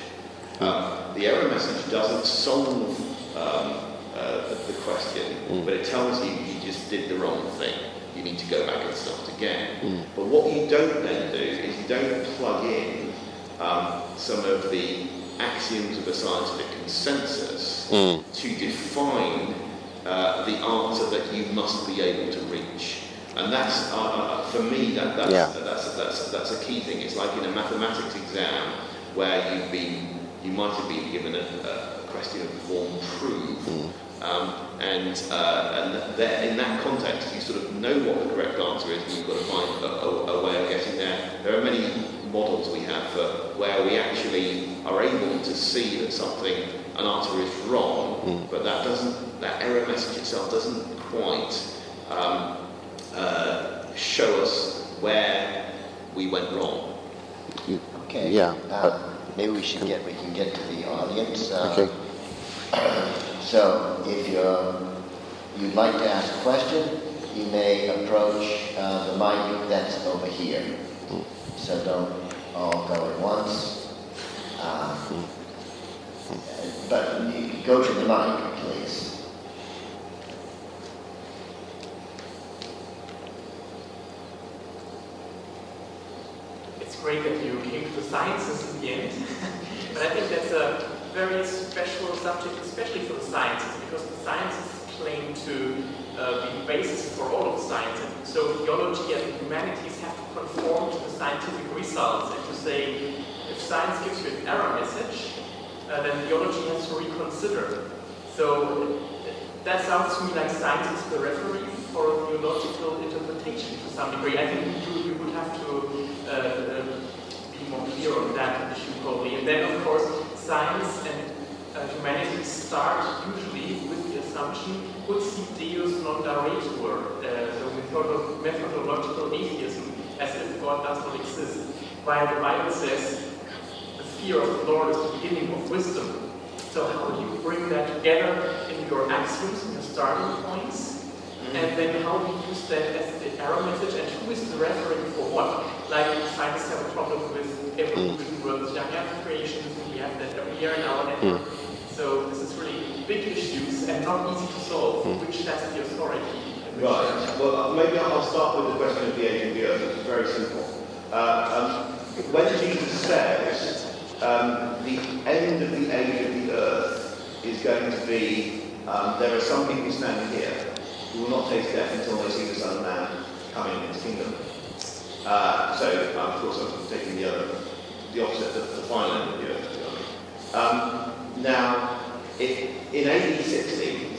Um, the error message doesn't solve um, uh, the question, Mm. but it tells you you just did the wrong thing. You need to go back and start again. Mm. But what you don't then do is you don't plug in um, some of the axioms of a scientific consensus Mm. to define uh, the answer that you must be able to reach. And that's, uh, uh, for me, that, that's, Yeah. that's, that's, that's a key thing. It's like in a mathematics exam where you've been, you might have been given a, a question of form prove. Mm. Um, and uh, and there, in that context, you sort of know what the correct answer is, and you've got to find a, a, a way of getting there. There are many models we have for where we actually are able to see that something, an answer is wrong, Mm. but that doesn't, that error message itself doesn't quite um, uh, show us where we went wrong. Okay. Yeah, Uh, maybe we should get, we can get to the audience. Uh, Okay. So if you're, you'd like to ask a question, you may approach uh, the mic that's over here. So don't all go at once. Uh, But go to the mic, please. It's great that you came to the sciences in the end. but I think that's a very special subject, especially for the sciences, because the sciences claim to uh, be the basis for all of science. And so theology and humanities have to conform to the scientific results and to say, if science gives you an error message, uh, then theology has to reconsider. So that sounds to me like science is the referee for theological interpretation to some degree. I think you, you would have to uh, uh, be more clear on that issue probably. And then, of course, science and uh, humanities start usually assumption, etsi Deus non daretur, uh, methodological atheism, as if God does not exist. While the Bible says, the fear of the Lord is the beginning of wisdom. So how do you bring that together in your axioms, in your starting points? And then how do you use that as the error message and who is the referent for what? Like scientists have a problem with evolution versus young earth creation, we have that every year in our network. So this is big issues and not easy to solve, which has the authority. Right. Well, uh, maybe I'll start with the question of the age of the Earth. It's very simple. Uh, um, when Jesus says um, the end of the age of the earth is going to be, um, there are some people standing here who will not taste death until they see the Son of Man coming in his kingdom. Uh, so, um, of course, I'm taking the other, the opposite, the, the final end of the earth. Um, now, if, in AD 60,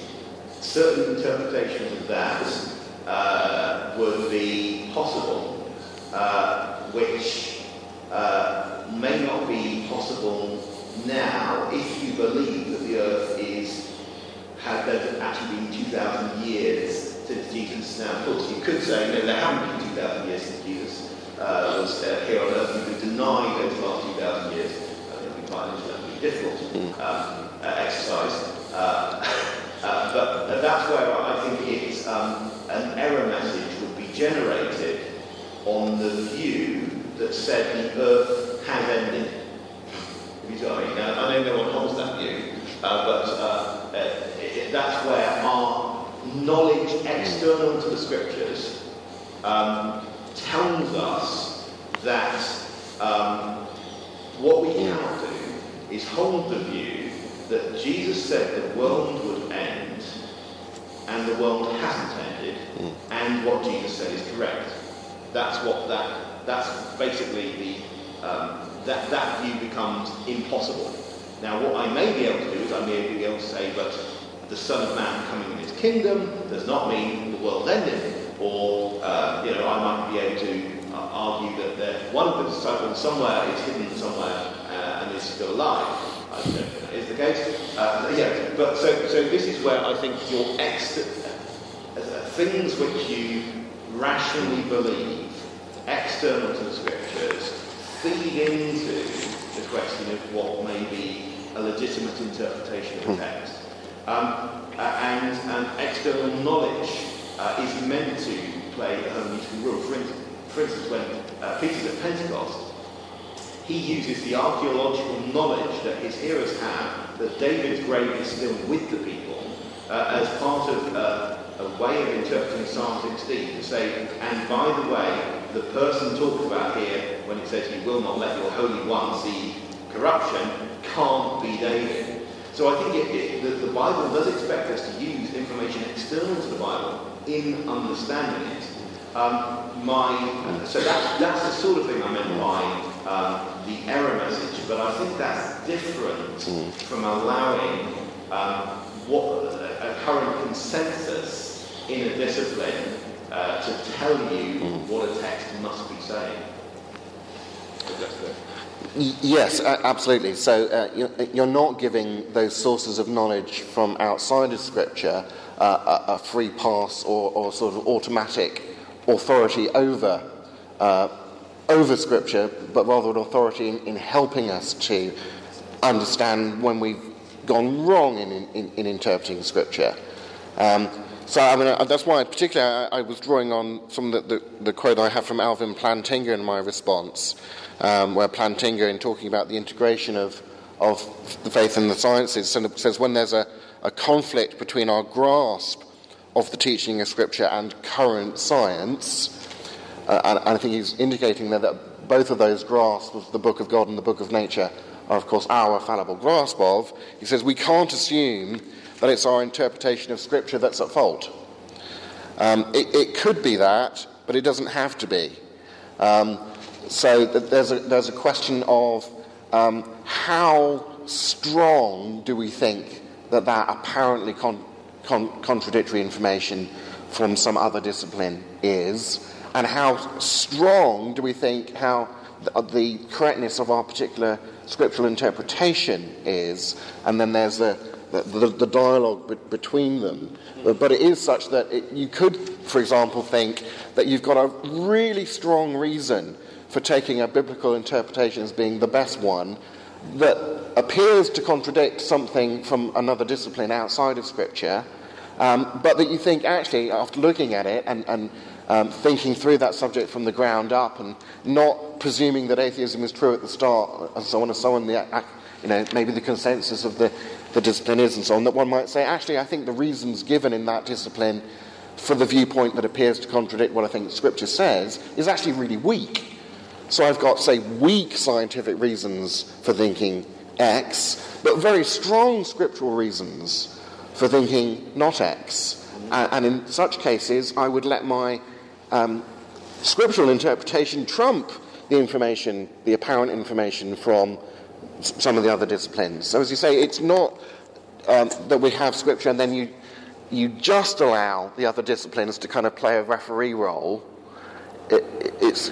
certain interpretations of that uh, would be possible, uh, which uh, may not be possible now if you believe that the earth is had there actually been 2,000 years since Jesus. Now, course, you could say no, there haven't been 2,000 years since Jesus uh, was uh, here on earth. You could deny those last 2,000 years. I think quite an difficult um, uh, exercise. Uh, uh, but that's where I think it's um, an error message would be generated on the view that said the earth has ended. You see I mean? Now, I know no one holds that view, uh, but uh, it, that's where our knowledge external to the scriptures um, tells us that um, what we cannot do is hold the view that Jesus said the world would end and the world hasn't ended and what Jesus said is correct. That's what that, that's basically the, um, that, that view becomes impossible. Now what I may be able to do is I may be able to say, but the Son of Man coming in his kingdom does not mean the world ended. Or, uh, you know, I might be able to uh, argue that there, one of the disciples somewhere is hidden somewhere is still alive. Is the case. Uh, yeah, but so, so this is where I think your ex- uh, things which you rationally believe, external to the scriptures, feed into the question of what may be a legitimate interpretation of the text. Um, and, and external knowledge uh, is meant to play a hermeneutical role. For instance, for instance when uh, Peter's at Pentecost, he uses the archaeological knowledge that his hearers have that David's grave is still with the people uh, as part of uh, a way of interpreting Psalm 16 to say, and by the way, the person talked about here when it says, You will not let your Holy One see corruption, can't be David. So I think it, it, the, the, Bible does expect us to use information external to the Bible in understanding it. Um, my, so that's, that's the sort of thing I meant by um, the error message, but I think that's different from allowing um, what a current consensus in a discipline uh, to tell you what a text must be saying. Yes, absolutely. So uh, you're not giving those sources of knowledge from outside of Scripture uh, a, free pass or, or, sort of automatic authority over uh, over Scripture, but rather an authority in, in, helping us to understand when we've gone wrong in, in, in interpreting Scripture. Um, so I mean, uh, that's why, particularly, I, I, was drawing on some of the, the, the, quote I have from Alvin Plantinga in my response, um, where Plantinga, in talking about the integration of, of the faith and the sciences, says when there's a, a conflict between our grasp of the teaching of Scripture and current science, uh, and, and, I think he's indicating there that both of those grasps of the book of God and the book of nature are, of course, our fallible grasp of. He says we can't assume that it's our interpretation of Scripture that's at fault. Um, it, it, could be that, but it doesn't have to be. Um, so there's a, there's a question of um, how strong do we think that that apparently con- con- contradictory information from some other discipline is, and how strong do we think how the, the correctness of our particular scriptural interpretation is, and then there's the the, the dialogue be- between them. But, but, it is such that it, you could, for example, think that you've got a really strong reason for taking a biblical interpretation as being the best one that appears to contradict something from another discipline outside of Scripture, um, but that you think actually, after looking at it and, and um, thinking through that subject from the ground up and not presuming that atheism is true at the start and so on and so on, the, you know, maybe the consensus of the the discipline is and so on, that one might say, actually, I think the reasons given in that discipline for the viewpoint that appears to contradict what I think Scripture says is actually really weak. So I've got, say, weak scientific reasons for thinking X, but very strong scriptural reasons for thinking not X. And, in such cases, I would let my um, scriptural interpretation trump the information, the apparent information from some of the other disciplines. So, as you say, it's not um, that we have scripture and then you, you just allow the other disciplines to kind of play a referee role. It, it's,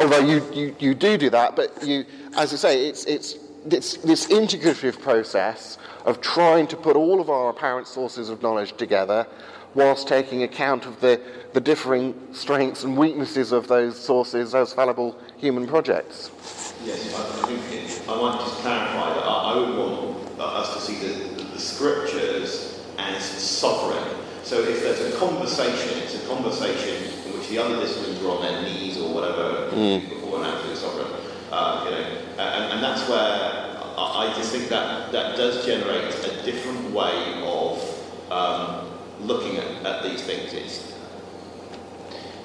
although you, you, you do do that, but you, as I say, it's, it's, it's this integrative process of trying to put all of our apparent sources of knowledge together whilst taking account of the, the differing strengths and weaknesses of those sources as fallible human projects. Yes, I, think I might just clarify that I, would want us to see the, the, scriptures as sovereign. So if there's a conversation, it's a conversation the other disciplines are on their knees or whatever mm. before an absolute sovereign. Uh, you know, and, and that's where I, I just think that that does generate a different way of um, looking at, at these things. It's,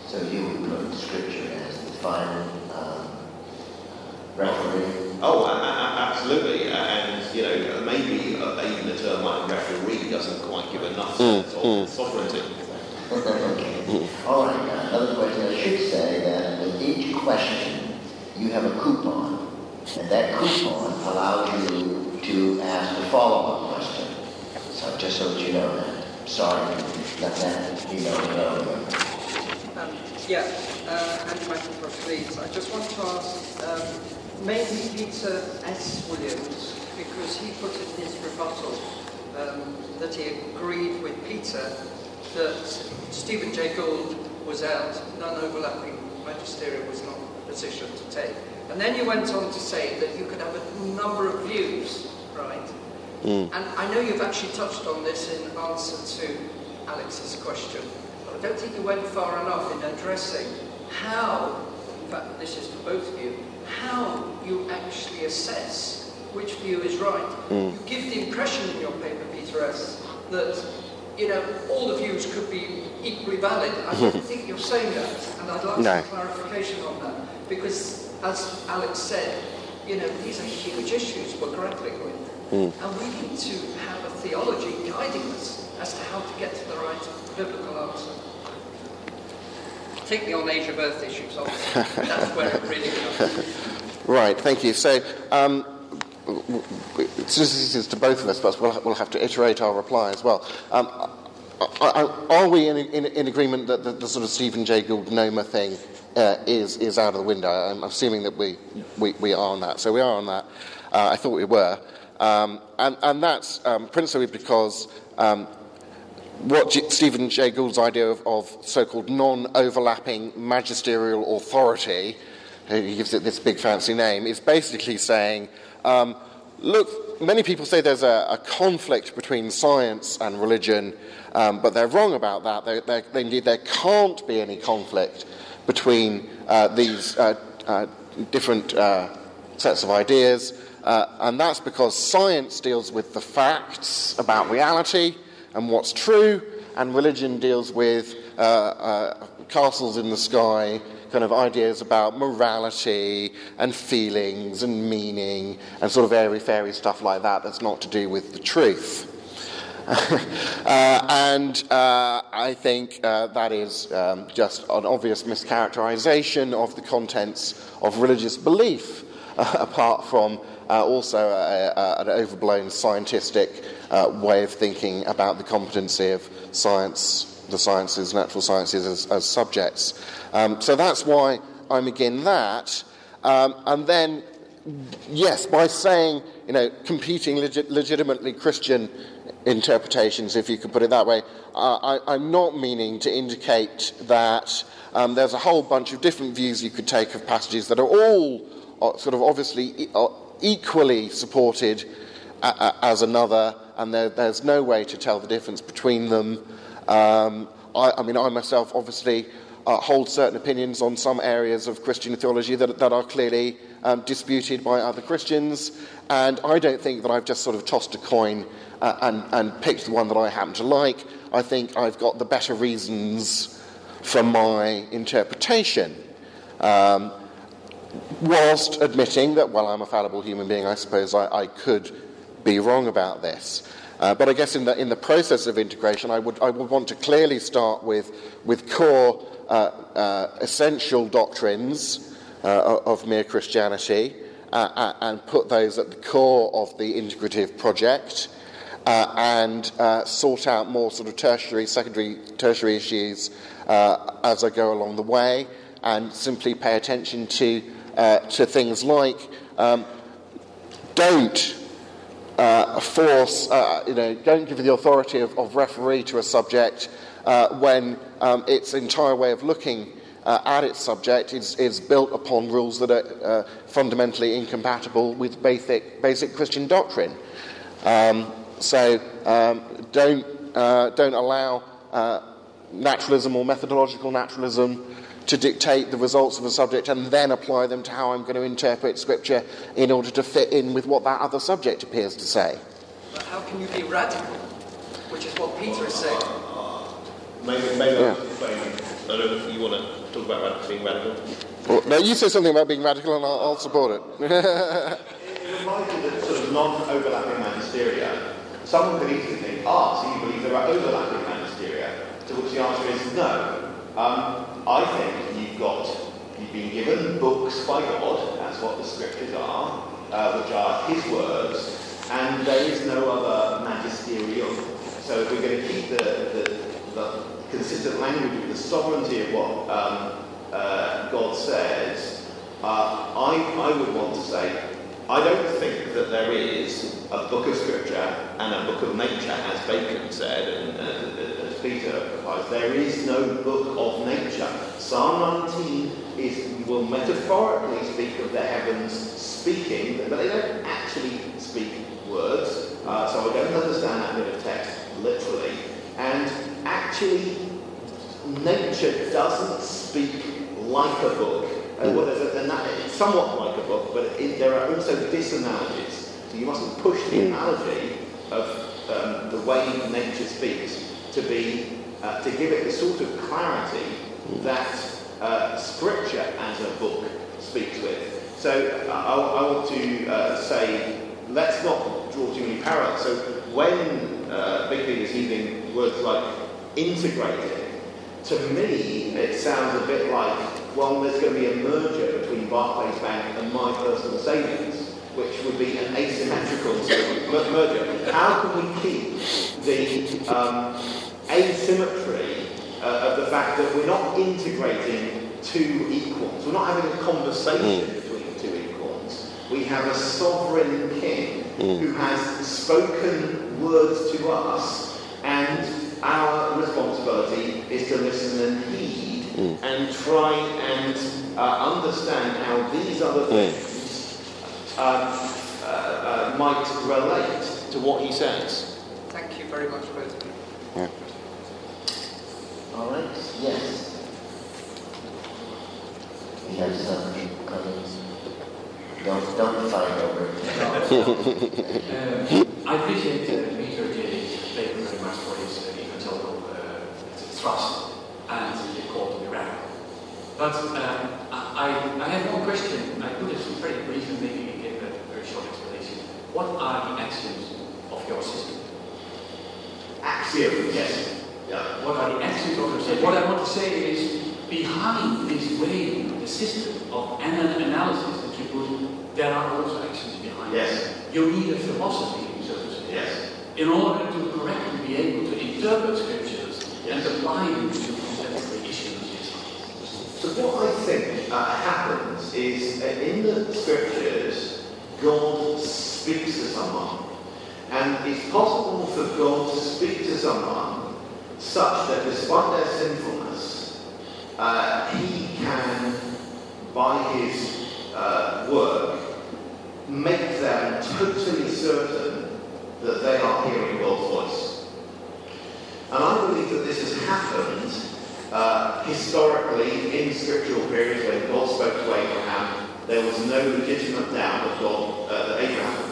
so you would put scripture as the final um, referee? Oh, absolutely. And, you know, maybe even the term like referee doesn't quite give enough mm, sense mm. of sovereignty. All right, another question. I should say that with each question, you have a coupon, and that coupon allows you to ask a follow-up question. So just so that you know that. Sorry, let that be known earlier. Um, yeah, uh, Andy McIntosh Leeds. I just want to ask, um, maybe Peter S. Williams, because he put in his rebuttal um, that he agreed with Peter that Stephen Jay Gould was out, non-overlapping magisterium was not a position to take. And then you went on to say that you could have a number of views, right? Mm. And I know you've actually touched on this in answer to Alex's question, but I don't think you went far enough in addressing how, in fact this is for both of you, how you actually assess which view is right. Mm. You give the impression in your paper, Peter S., that you know all the views could be equally valid. I don't think you're saying that, and I'd like no. some clarification on that because, as Alex said, you know these are huge issues we're grappling with. Mm. And we need to have a theology guiding us as to how to get to the right biblical answer. Take me on age of birth issues, obviously. That's where it really comes. Right, thank you. So, um, this is to both of us, but we'll, we'll have to iterate our reply as well. Um, are we in, in, in agreement that the, the, sort of Stephen Jay Gould NOMA thing uh, is, is out of the window? I'm assuming that we, we, we are on that. So we are on that. Uh, I thought we were. Um, and, and, that's um, principally because um, what Stephen Jay Gould's idea of, of so called non overlapping magisterial authority, he gives it this big fancy name, is basically saying um, look, many people say there's a, a, conflict between science and religion, um, but they're wrong about that. They, they, they, indeed, there can't be any conflict between uh, these uh, uh, different uh, sets of ideas. Uh, and that's because science deals with the facts about reality and what's true, and religion deals with uh, castles in the sky, kind of ideas about morality and feelings and meaning and sort of airy fairy stuff like that that's not to do with the truth. uh, and uh, I think uh, that is um, just an obvious mischaracterization of the contents of religious belief, apart from uh, also a, a, an overblown scientific uh, way of thinking about the competency of science, the sciences, natural sciences as, as subjects. Um, so that's why I'm again that. Um, and then, yes, by saying, you know, competing legit- legitimately Christian interpretations, if you could put it that way, uh, I, am not meaning to indicate that um, there's a whole bunch of different views you could take of passages that are all uh, sort of obviously uh, equally supported as another, and there, there's no way to tell the difference between them. Um, I, I, mean, I myself obviously uh, hold certain opinions on some areas of Christian theology that, that are clearly um, disputed by other Christians, and I don't think that I've just sort of tossed a coin uh, and, and picked the one that I happen to like. I think I've got the better reasons for my interpretation. Um, whilst admitting that, well, I'm a fallible human being, I suppose I, I could be wrong about this. Uh, but I guess in the, in the process of integration, I would, I would want to clearly start with, with core uh, uh, essential doctrines uh, of mere Christianity uh, uh, and put those at the core of the integrative project. and sort out more sort of tertiary, secondary, tertiary issues as I go along the way, and simply pay attention to to things like um, don't uh, force, uh, you know, don't give the authority of, of referee to a subject uh, when um, its entire way of looking uh, at its subject is, is built upon rules that are uh, fundamentally incompatible with basic, basic Christian doctrine. Um, so um, don't, don't allow naturalism or methodological naturalism to dictate the results of a subject and then apply them to how I'm going to interpret Scripture in order to fit in with what that other subject appears to say. But how can you be radical? Which is what Peter is saying. Maybe, maybe yeah. I don't know if you want to talk about being radical. Well, no, you say something about being radical and I'll, I'll support it. it reminds me that sort of non-overlapping magisteria. Someone could easily think, ah, so you believe there are overlapping magisteria? To which the answer is no. Um, I think you've got, you've been given books by God, that's what the scriptures are, uh, which are His words, and there is no other magisterium. So if we're going to keep the, the, the consistent language of the sovereignty of what um, uh, God says, uh, I, I would want to say, I don't think that there is a book of scripture and a book of nature, as Bacon said, and uh, Peter applies, there is no book of nature. Psalm 19 is, will metaphorically speak of the heavens speaking, but they don't actually speak words. Uh, so I don't understand that bit of text literally. And actually, nature doesn't speak like a book. Uh, well, a, somewhat like a book, but it, there are also disanalogies. So you mustn't push the analogy of um, the way nature speaks to be uh, to give it the sort of clarity that uh, Scripture as a book speaks with. So I, I want to uh, say, let's not draw too many parallels. So when uh, Bigby is using words like integrating, to me it sounds a bit like, well, there's going to be a merger between Barclays Bank and my personal savings which would be an asymmetrical merger. How can we keep the um, asymmetry uh, of the fact that we're not integrating two equals. We're not having a conversation mm. between two equals. We have a sovereign king mm. who has spoken words to us, and our responsibility is to listen and heed mm. and try and uh, understand how these other hmm. things uh, uh, uh, might relate to what he says. Thank you very much, both of you. Yeah. All right, yes. You have some comments? Don't, don't fight over it. uh, I appreciate uh, Peter Gilly very much for his uh, evangelical uh, thrust and the call to be radical. But uh, I, I have one question. I put it very brief and maybe you give a very short explanation. What are the axioms of your system? Axioms, yes. Yeah. What are the axioms of your system? What I want to say is, behind this way, the system of analysis that you put, there are also axioms behind yes. You need a philosophy, so to say, yes. in order to correctly be able to interpret scriptures yes. and apply them to contemporary issues. So what I think uh, happens is uh, in the scriptures, God speaks to someone. And it's possible for God to speak to someone such that despite their sinfulness, uh, he can, by his uh, work, make them totally certain that they are hearing God's voice. And I believe that this has happened uh, historically in scriptural periods when God spoke to Abraham. There was no legitimate doubt that God, uh, that Abraham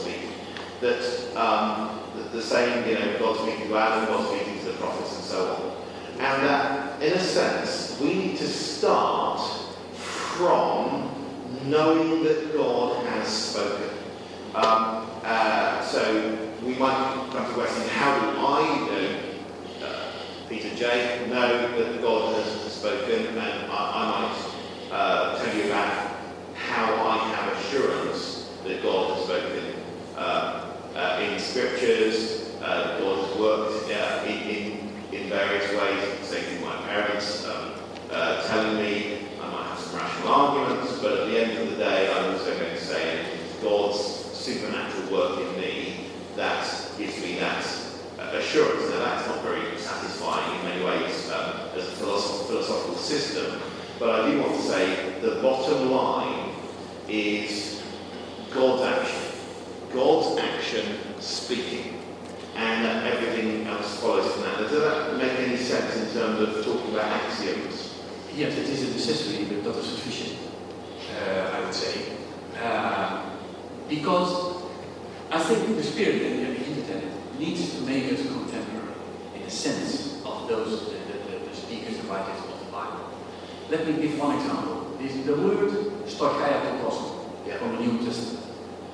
speaking. That um, the, the same, you know, God speaking to Adam, God speaking to the prophets and so on. And that, in a sense, we need to start from knowing that God has spoken. Um, uh, so we might come to the question, how do I know uh, Peter J. know that God has spoken, and I, I might uh, tell you about how I have assurance that God has spoken uh, uh, in scriptures. Uh, God has worked in, in, various ways, say through my parents um, telling me. I might have some rational arguments, but at the end of the day, I'm also going to say God's supernatural work in me that gives me that assurance. Now, that's not very satisfying in many ways um, as a philosoph- philosophical system, but I do want to say the bottom line is God's action. God's action speaking. And that everything else follows from that. Does that make any sense in terms of talking about axioms? Yes, it is a necessity, but not a sufficient, uh, I would say. Uh, because I think the spirit and the internet needs to make us contemporary in the sense of those, the, the, the speakers and writers of the Bible. Let me give one example. This, the word stoicheia Yeah. from the New Testament.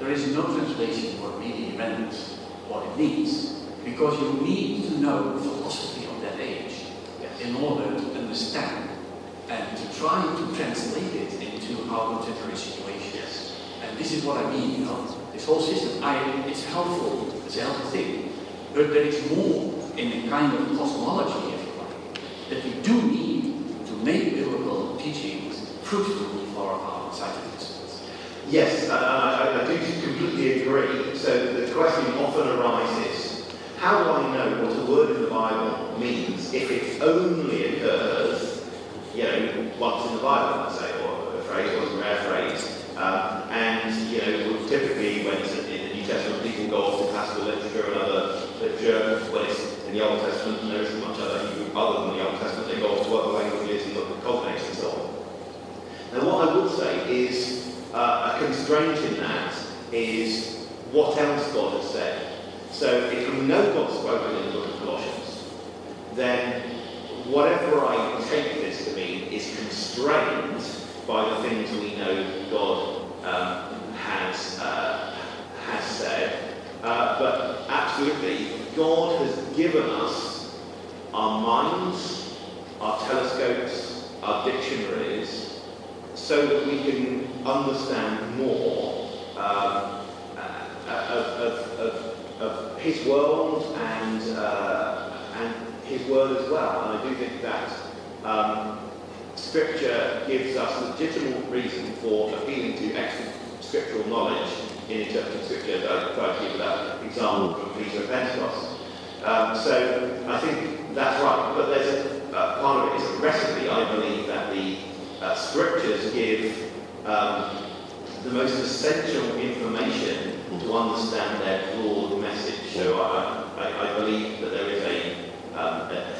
There is no translation what really renders what it means. Because you need to know philosophy of that age in order to understand and to try to translate it into our contemporary situation. Yes. And this is what I mean, you know, this whole system, I, it's helpful, it's a helpful thing, but there is more in a kind of cosmology, if you like, that we do need to make biblical teachings fruitful for our scientific. Yes, I, I, I do completely agree. So the question often arises, how do I know what a word in the Bible means if it only occurs, you know, once in the Bible, let's say, or a phrase or a rare phrase? Um, and, you know, typically when it's in the New Testament, people go off to classical literature and other literature. When it's in the Old Testament, there isn't much other, other than the Old Testament, they go off to other languages and look at cognates and so on. Now, what I would say is constraint in that is what else God has said. So, if we know God's spoken in the book of Colossians, then whatever I take this to mean is constrained by the things we know God um, has uh, has said. Uh, but absolutely, God has given us our minds, our telescopes, our dictionaries, so that we can understand more um, uh, of, of, of, of His world and, uh, and His word as well. And I do think that um, Scripture gives us legitimate reason for appealing to extra scriptural knowledge in interpreting Scripture. I tried to give that example from Peter of Pentecost. Um, so I think that's right. But there's a, uh, part of it is a recipe. I believe that the uh, Scriptures give um, the most essential information to understand their broad message. So I, I, I believe that there is a, um, a,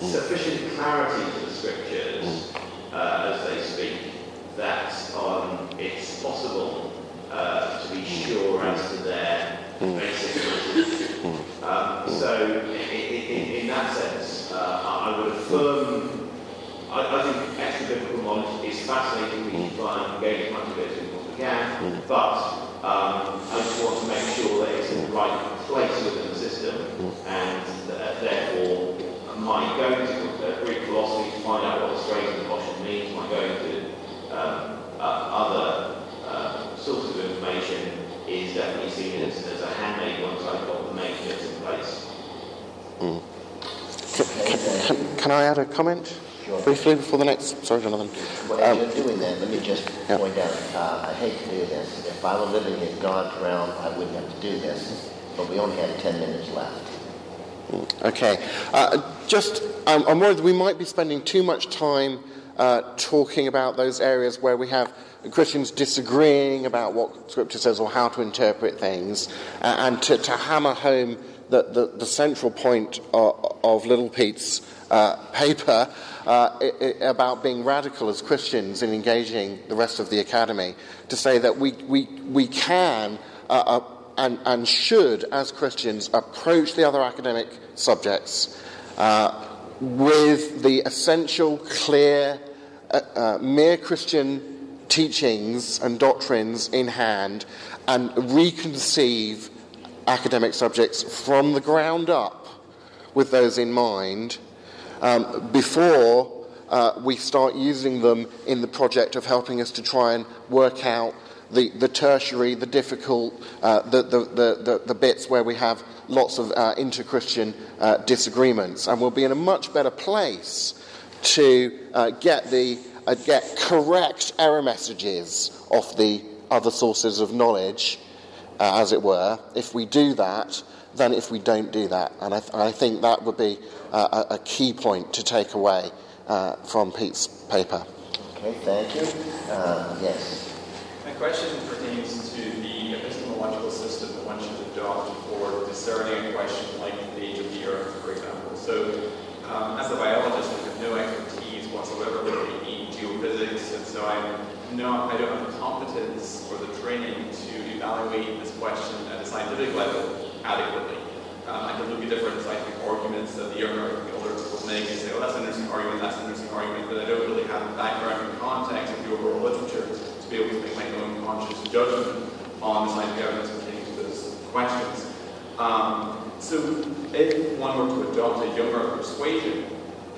a sufficient clarity to the Scriptures uh, as they speak that um, it's possible uh, to be sure as to their basic message. Um, so, in, in, in that sense, uh, I I would affirm. I, I think extra biblical knowledge is fascinating. We should try and engage as much of it as we possibly can, but um, I just want to make sure that it's in the right place within the system, and uh, therefore, my going to uh, Greek philosophy to find out what the strains of the Caution means, my going to um, uh, other uh, sources of information is definitely seen as, as a handmaid once I've got the main bits in place. Can, can I add a comment Sure. briefly before the next? Sorry, Jonathan. Well, as Um, you're doing that, let me just Yeah. point out, uh, I hate to do this. If I were living in God's realm, I wouldn't have to do this, but we only have 10 minutes left. Okay. Uh, just, um, I'm worried that we might be spending too much time uh, talking about those areas where we have Christians disagreeing about what Scripture says or how to interpret things, uh, and to, to hammer home the, the, the central point of, of Little Pete's uh, paper uh, i i about being radical as Christians in engaging the rest of the academy, to say that we, we, we can. Uh, uh, and, and should, as Christians, approach the other academic subjects uh, with the essential, clear, uh, uh, mere Christian teachings and doctrines in hand and reconceive academic subjects from the ground up with those in mind um, before uh, we start using them in the project of helping us to try and work out the, the tertiary, the difficult, uh, the, the, the, the, bits where we have lots of uh, inter Christian uh, disagreements. And we'll be in a much better place to uh, get, the, uh, get correct error messages off the other sources of knowledge, as it were, if we do that than if we don't do that. And I, th- I think that would be uh, a, a, key point to take away uh, from Pete's paper. Okay, thank you. Uh, yes. My question pertains to the epistemological system that one should adopt for discerning a question like the age of the Earth, for example. So, um, as a biologist, I have no expertise whatsoever in geophysics, and so I'm not, I don't have the competence or the training to evaluate this question at a scientific level adequately. Um, I can look at different scientific arguments that the younger and the older people make and say, oh, that's an interesting argument, that's an interesting argument, but I don't really have the background and context of the overall literature to be able to make my own conscious judgment on the scientific evidence pertaining to those questions. Um, so if one were to adopt a younger persuasion,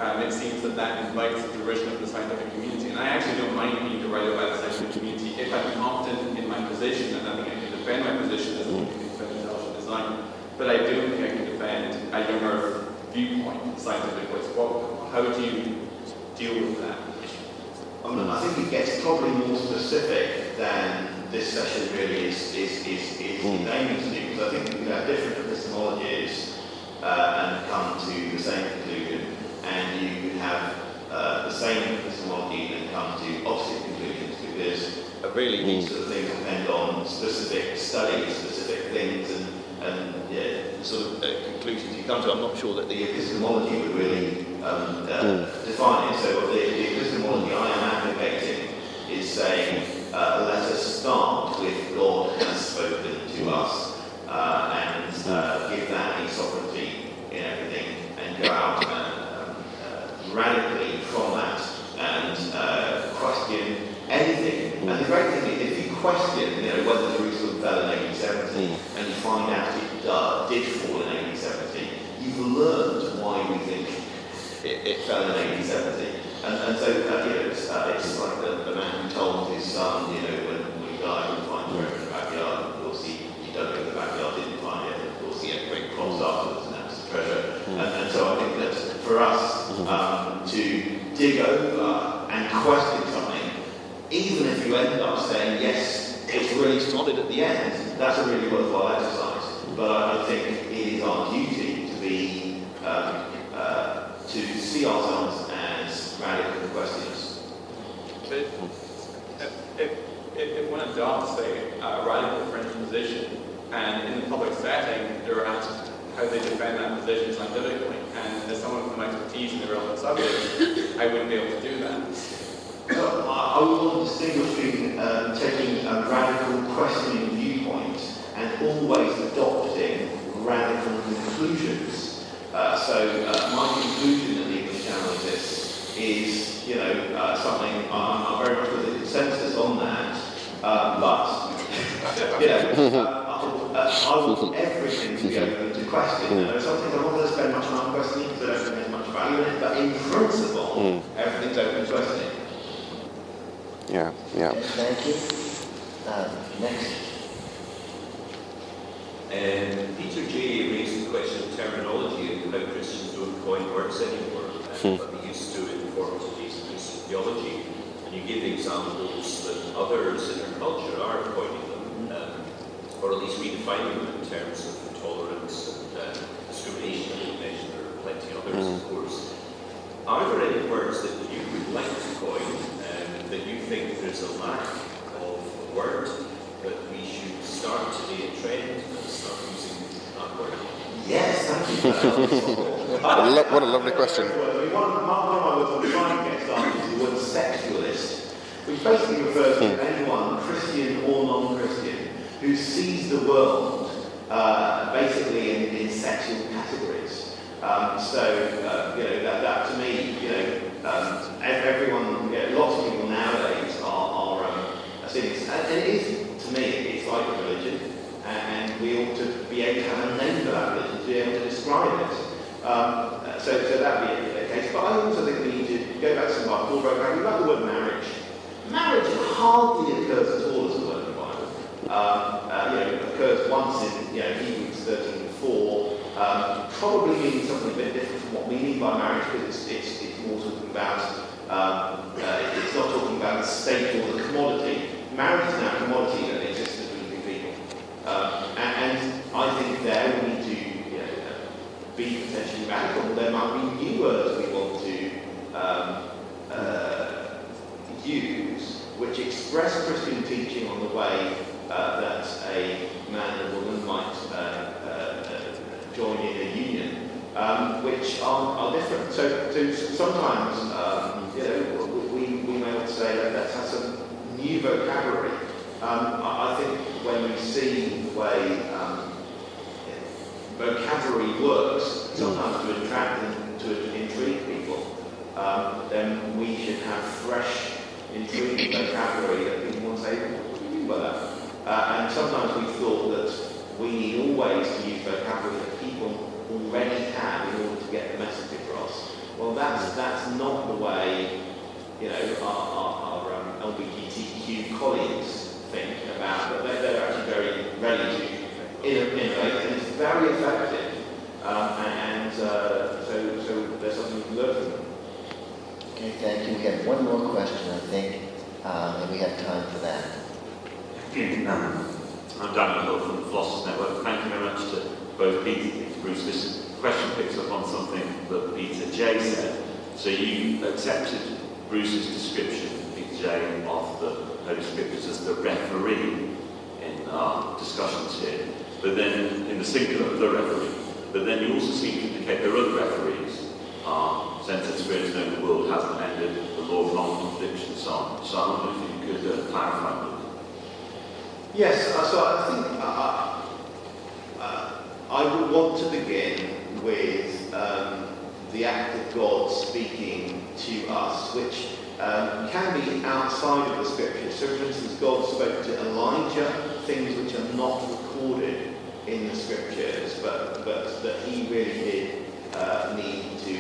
um, it seems that that invites the derision of the scientific community. And I actually don't mind being derided by the scientific community if I'm confident in my position and I think I can defend my position as a design. But I do think I can defend a younger viewpoint scientifically. What, how do you deal with that issue? I, mean, I think it gets probably more specific than this session really is, is, is, is mm. aiming to do, because I think we have different epistemologies uh, and come to the same conclusion, and you can have uh, the same epistemology and come to opposite conclusions, because really these sort of things depend on specific studies, specific things, and and yeah, the sort of uh, conclusions you come to. I'm not sure that the epistemology would really um, uh, mm. define it. So the, the, epistemology I am advocating is saying, uh, let us start with God has spoken to us uh, and uh, give that a sovereignty in everything and go out and radically from that and question anything. And the great thing is, if you question, you know, whether Jerusalem fell in 1870, mm. and you find out it uh, did fall in 1870, you've learned why we think it, it fell in 1870. And, and so, uh, you know, it's, uh, it's like the, the, man who told his son, you know, when, when he died, he find treasure in the backyard. Of course, he, he dug in the backyard, didn't find it. And of course, he had great crops mm. afterwards, treasure. Mm. And, and so I think that for us um, to dig over and question something, even if you end up saying, yes, it's really solid at the end, that's a really worthwhile exercise. But I, think it is our duty to be, um, uh, to see ourselves as radical questioners. But if, if, if one adopts a uh, radical French position, and in the public setting, there are asked how they defend that position scientifically, and as someone with expertise in the relevant subject, I wouldn't be able to do that. I, would want to distinguish between um, taking a radical questioning viewpoint and always adopting radical conclusions. Uh, so uh, my conclusion that the English exists is, you know, uh, something I'm, I'm, very much with a consensus on that. Uh, but, you know, uh, uh, I want everything to be open to question. There are some things I'm not going to spend much time questioning because I don't think there's much value in it, but in principle, mm. everything's open to questioning. Yeah, yeah. thank you. Uh, next. Um, Peter J. raised the question of terminology and how Christians don't coin words anymore, hmm. but they used to in forms of Christian theology. And you give examples that others in our culture are coining them, um, or at least redefining them in terms of tolerance and uh, discrimination, I mentioned there are plenty others, mm. of course. Are there any words that you would like to coin that you think there's a lack of a word that we should start to be a trend and start using that word? Yes, thank you. what a lovely question. One, of my words I'm trying to get started is the word sexualist, which basically refers to hmm. anyone, Christian or non-Christian, who sees the world uh, basically in, in sexual categories. Um, so, uh, you know, that, that to me, you know, um, everyone, you know, lots of people nowadays are, are um. And, it is, to me, it's like a religion, and, we ought to be able to have a name for that religion, to be able to describe it. Um, so, so that would be a case. But I also think we need to go back to some of our core programming about the word marriage. Marriage hardly occurs at all as a word in the Bible. Um, uh, you know, occurs once in you know, Hebrews 13 4. Um, probably means something a bit different from what we mean by marriage because it's, it's, it's more talking about, um, uh, it's not talking about the state or the commodity. Marriage is now a commodity that exists between people. Um, and, and I think there we need to you know, uh, be potentially radical. There might be new words we want to um, uh, use which express Christian teaching on the way that a man and a woman might uh, uh, join in a union, um, which are, are different. So, so sometimes, um, you know, we, we may want to say that let's have some new vocabulary. Um, I, I think when we see the way um, vocabulary works, sometimes to attract and to intrigue people, um, then we should have fresh, intriguing vocabulary that people want to say, what do you mean by that? Uh, and sometimes we thought that we need always to use vocabulary that people already have in order to get the message across. Well, that's, that's not the way, you know, our, our, our um, LGBTQ colleagues think about, but they're, they're actually very ready to innovate, and it's very effective. Um, and uh, so, so there's something can learn from them. Okay, thank you. We have one more question, I think, um, and we have time for that. I'm Daniel Hill from the Philosophers Network. Thank you very much to both Peter and Bruce. This question picks up on something that Peter J said. So you accepted Bruce's description, Peter J, of the Holy Scriptures as the referee in our discussions here, but then in the singular, of the referee. But then you also seem to indicate there are other referees. Our sense experience knowing the world hasn't ended, the law of non-contradiction, so on. So I wonder if you could uh, clarify. Yes, uh, so I think uh, uh, I would want to begin with um, the act of God speaking to us, which um, can be outside of the scriptures. So, for instance, God spoke to Elijah things which are not recorded in the scriptures, but, but that he really did uh, need to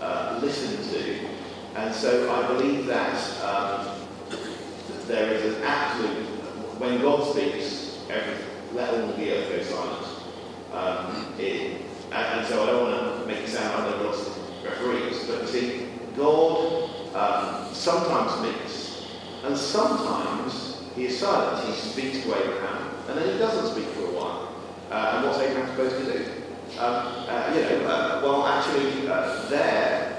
uh, listen to. And so I believe that um, there is an absolute when God speaks, every, let all the earth go silent. Um, it, and, and, so I don't want to make it sound like lots of referees, but you see, God um, sometimes speaks, and sometimes he is silent. He speaks to Abraham, and then he doesn't speak for a while. Uh, and what's Abraham supposed to do? Um, uh, you know, uh, well, actually, uh, there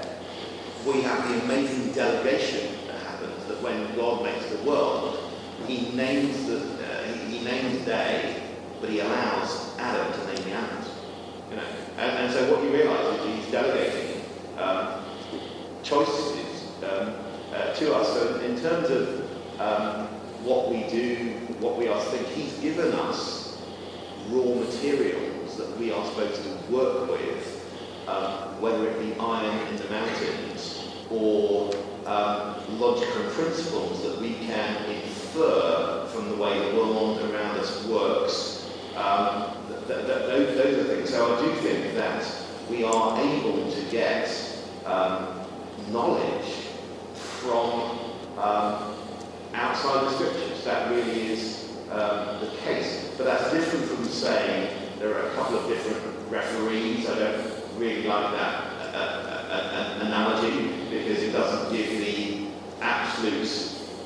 we have the amazing delegation that happens that when God makes the world, he names the uh, he, names day, but he allows Adam to name the animals. You know, and, and so what you realise is he's delegating um, choices um, uh, to us. So in terms of um, what we do, what we are think, he's given us raw materials that we are supposed to work with, um, whether it be iron in the mountains or um, logical principles that we can infer from the way the world around us works. Um, th- th- th- those, are things. So I do think that we are able to get um, knowledge from um, outside the scriptures. That really is um, the case. But that's different from saying there are a couple of different referees. I don't really like that uh, uh, uh, analogy because it doesn't give the absolute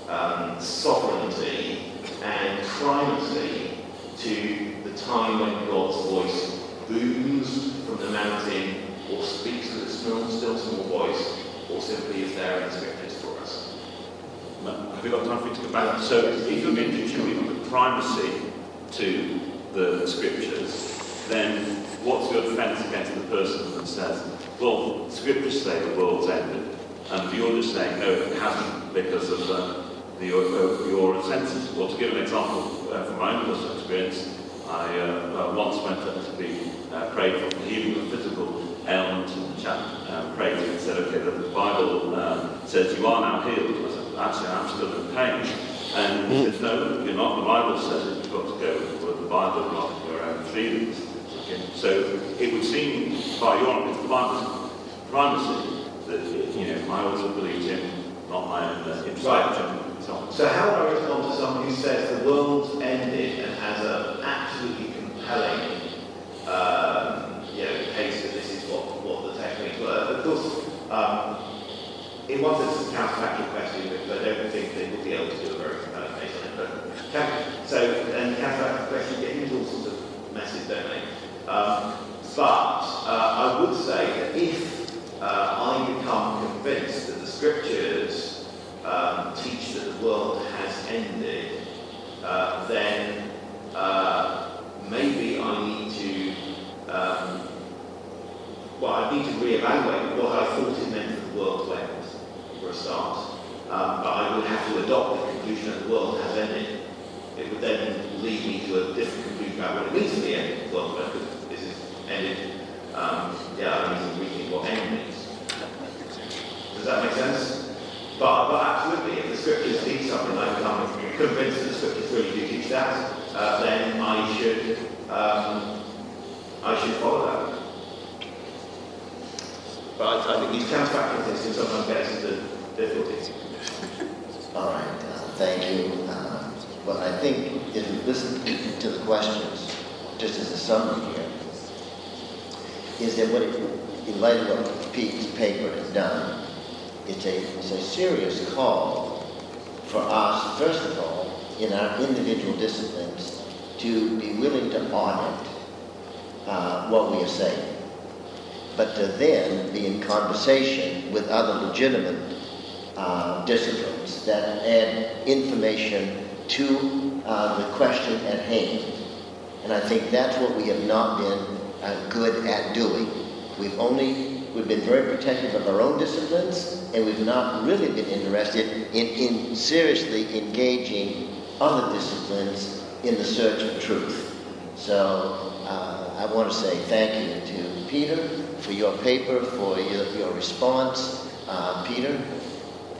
um, sovereignty and primacy to the time when God's voice booms from the mountain or speaks with a small, still small voice or simply is there in the scriptures for us. Have you got time for me to go back? So if you're giving the primacy to the scriptures, then what's your defence against the person that says, well, scriptures say the world's ended, and you're just saying, no, it hasn't because of the, uh, your senses. Well, to give an example uh, from my own personal experience, I uh, once went up to be uh, prayed for the healing of physical ailment, and the chap uh, prayed and said, okay, the Bible uh, says you are now healed. I said, actually, I'm still in pain. And he said, no, you're not. The Bible says it. You've got to go with the Bible, not your own feelings. So it would seem, by your it's the primacy that, you know, I always believed in, not my own uh, intellect Right. So how would I respond to someone who says the world's ended and has an absolutely compelling um, you know, case that this is what, what the techniques were? Of course, um, in one sense it's a counterfactual question because I don't think they will be able to do a very compelling case on it. But so, and counterfactual questions get into all sorts of messes, don't they? Um, but uh, I would say that if uh, I become convinced that the scriptures um, teach that the uh, then uh, maybe I need to, um, well, I need to reevaluate what I thought it meant for the world to end, for a start. Um, but I would have to adopt the conclusion that the world has ended. It would then lead me to a different conclusion about what it means for the end of the world, because this is ended. Um, yeah, I need to rethink what end means. Does that make sense? But, but absolutely, if the scriptures teach convinced that scriptures really do teach that, uh, then I should, um, I should follow that. But I, I think these counterfactual things can sometimes get us into difficulties. All right, uh, thank you. Uh, What I think, if you listen to the questions, just as a summary here, is that what, it- in light of what Pete's paper has done, it's a, it's a serious call for us, first of all, in our individual disciplines, to be willing to audit uh, what we are saying, but to then be in conversation with other legitimate uh, disciplines that add information to uh, the question at hand. And I think that's what we have not been uh, good at doing. We've only, we've been very protective of our own disciplines, and we've not really been interested in, in seriously engaging other disciplines in the search for truth. So uh, I want to say thank you to Peter for your paper, for your, your response, uh, Peter,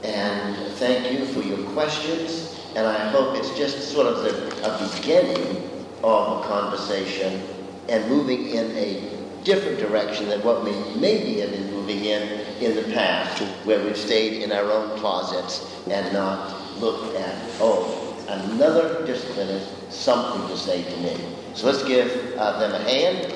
and thank you for your questions. And I hope it's just sort of the, a beginning of a conversation and moving in a different direction than what we maybe have been moving in in the past, where we've stayed in our own closets and not looked at, oh, another discipline is something to say to me. So let's give uh, them a hand.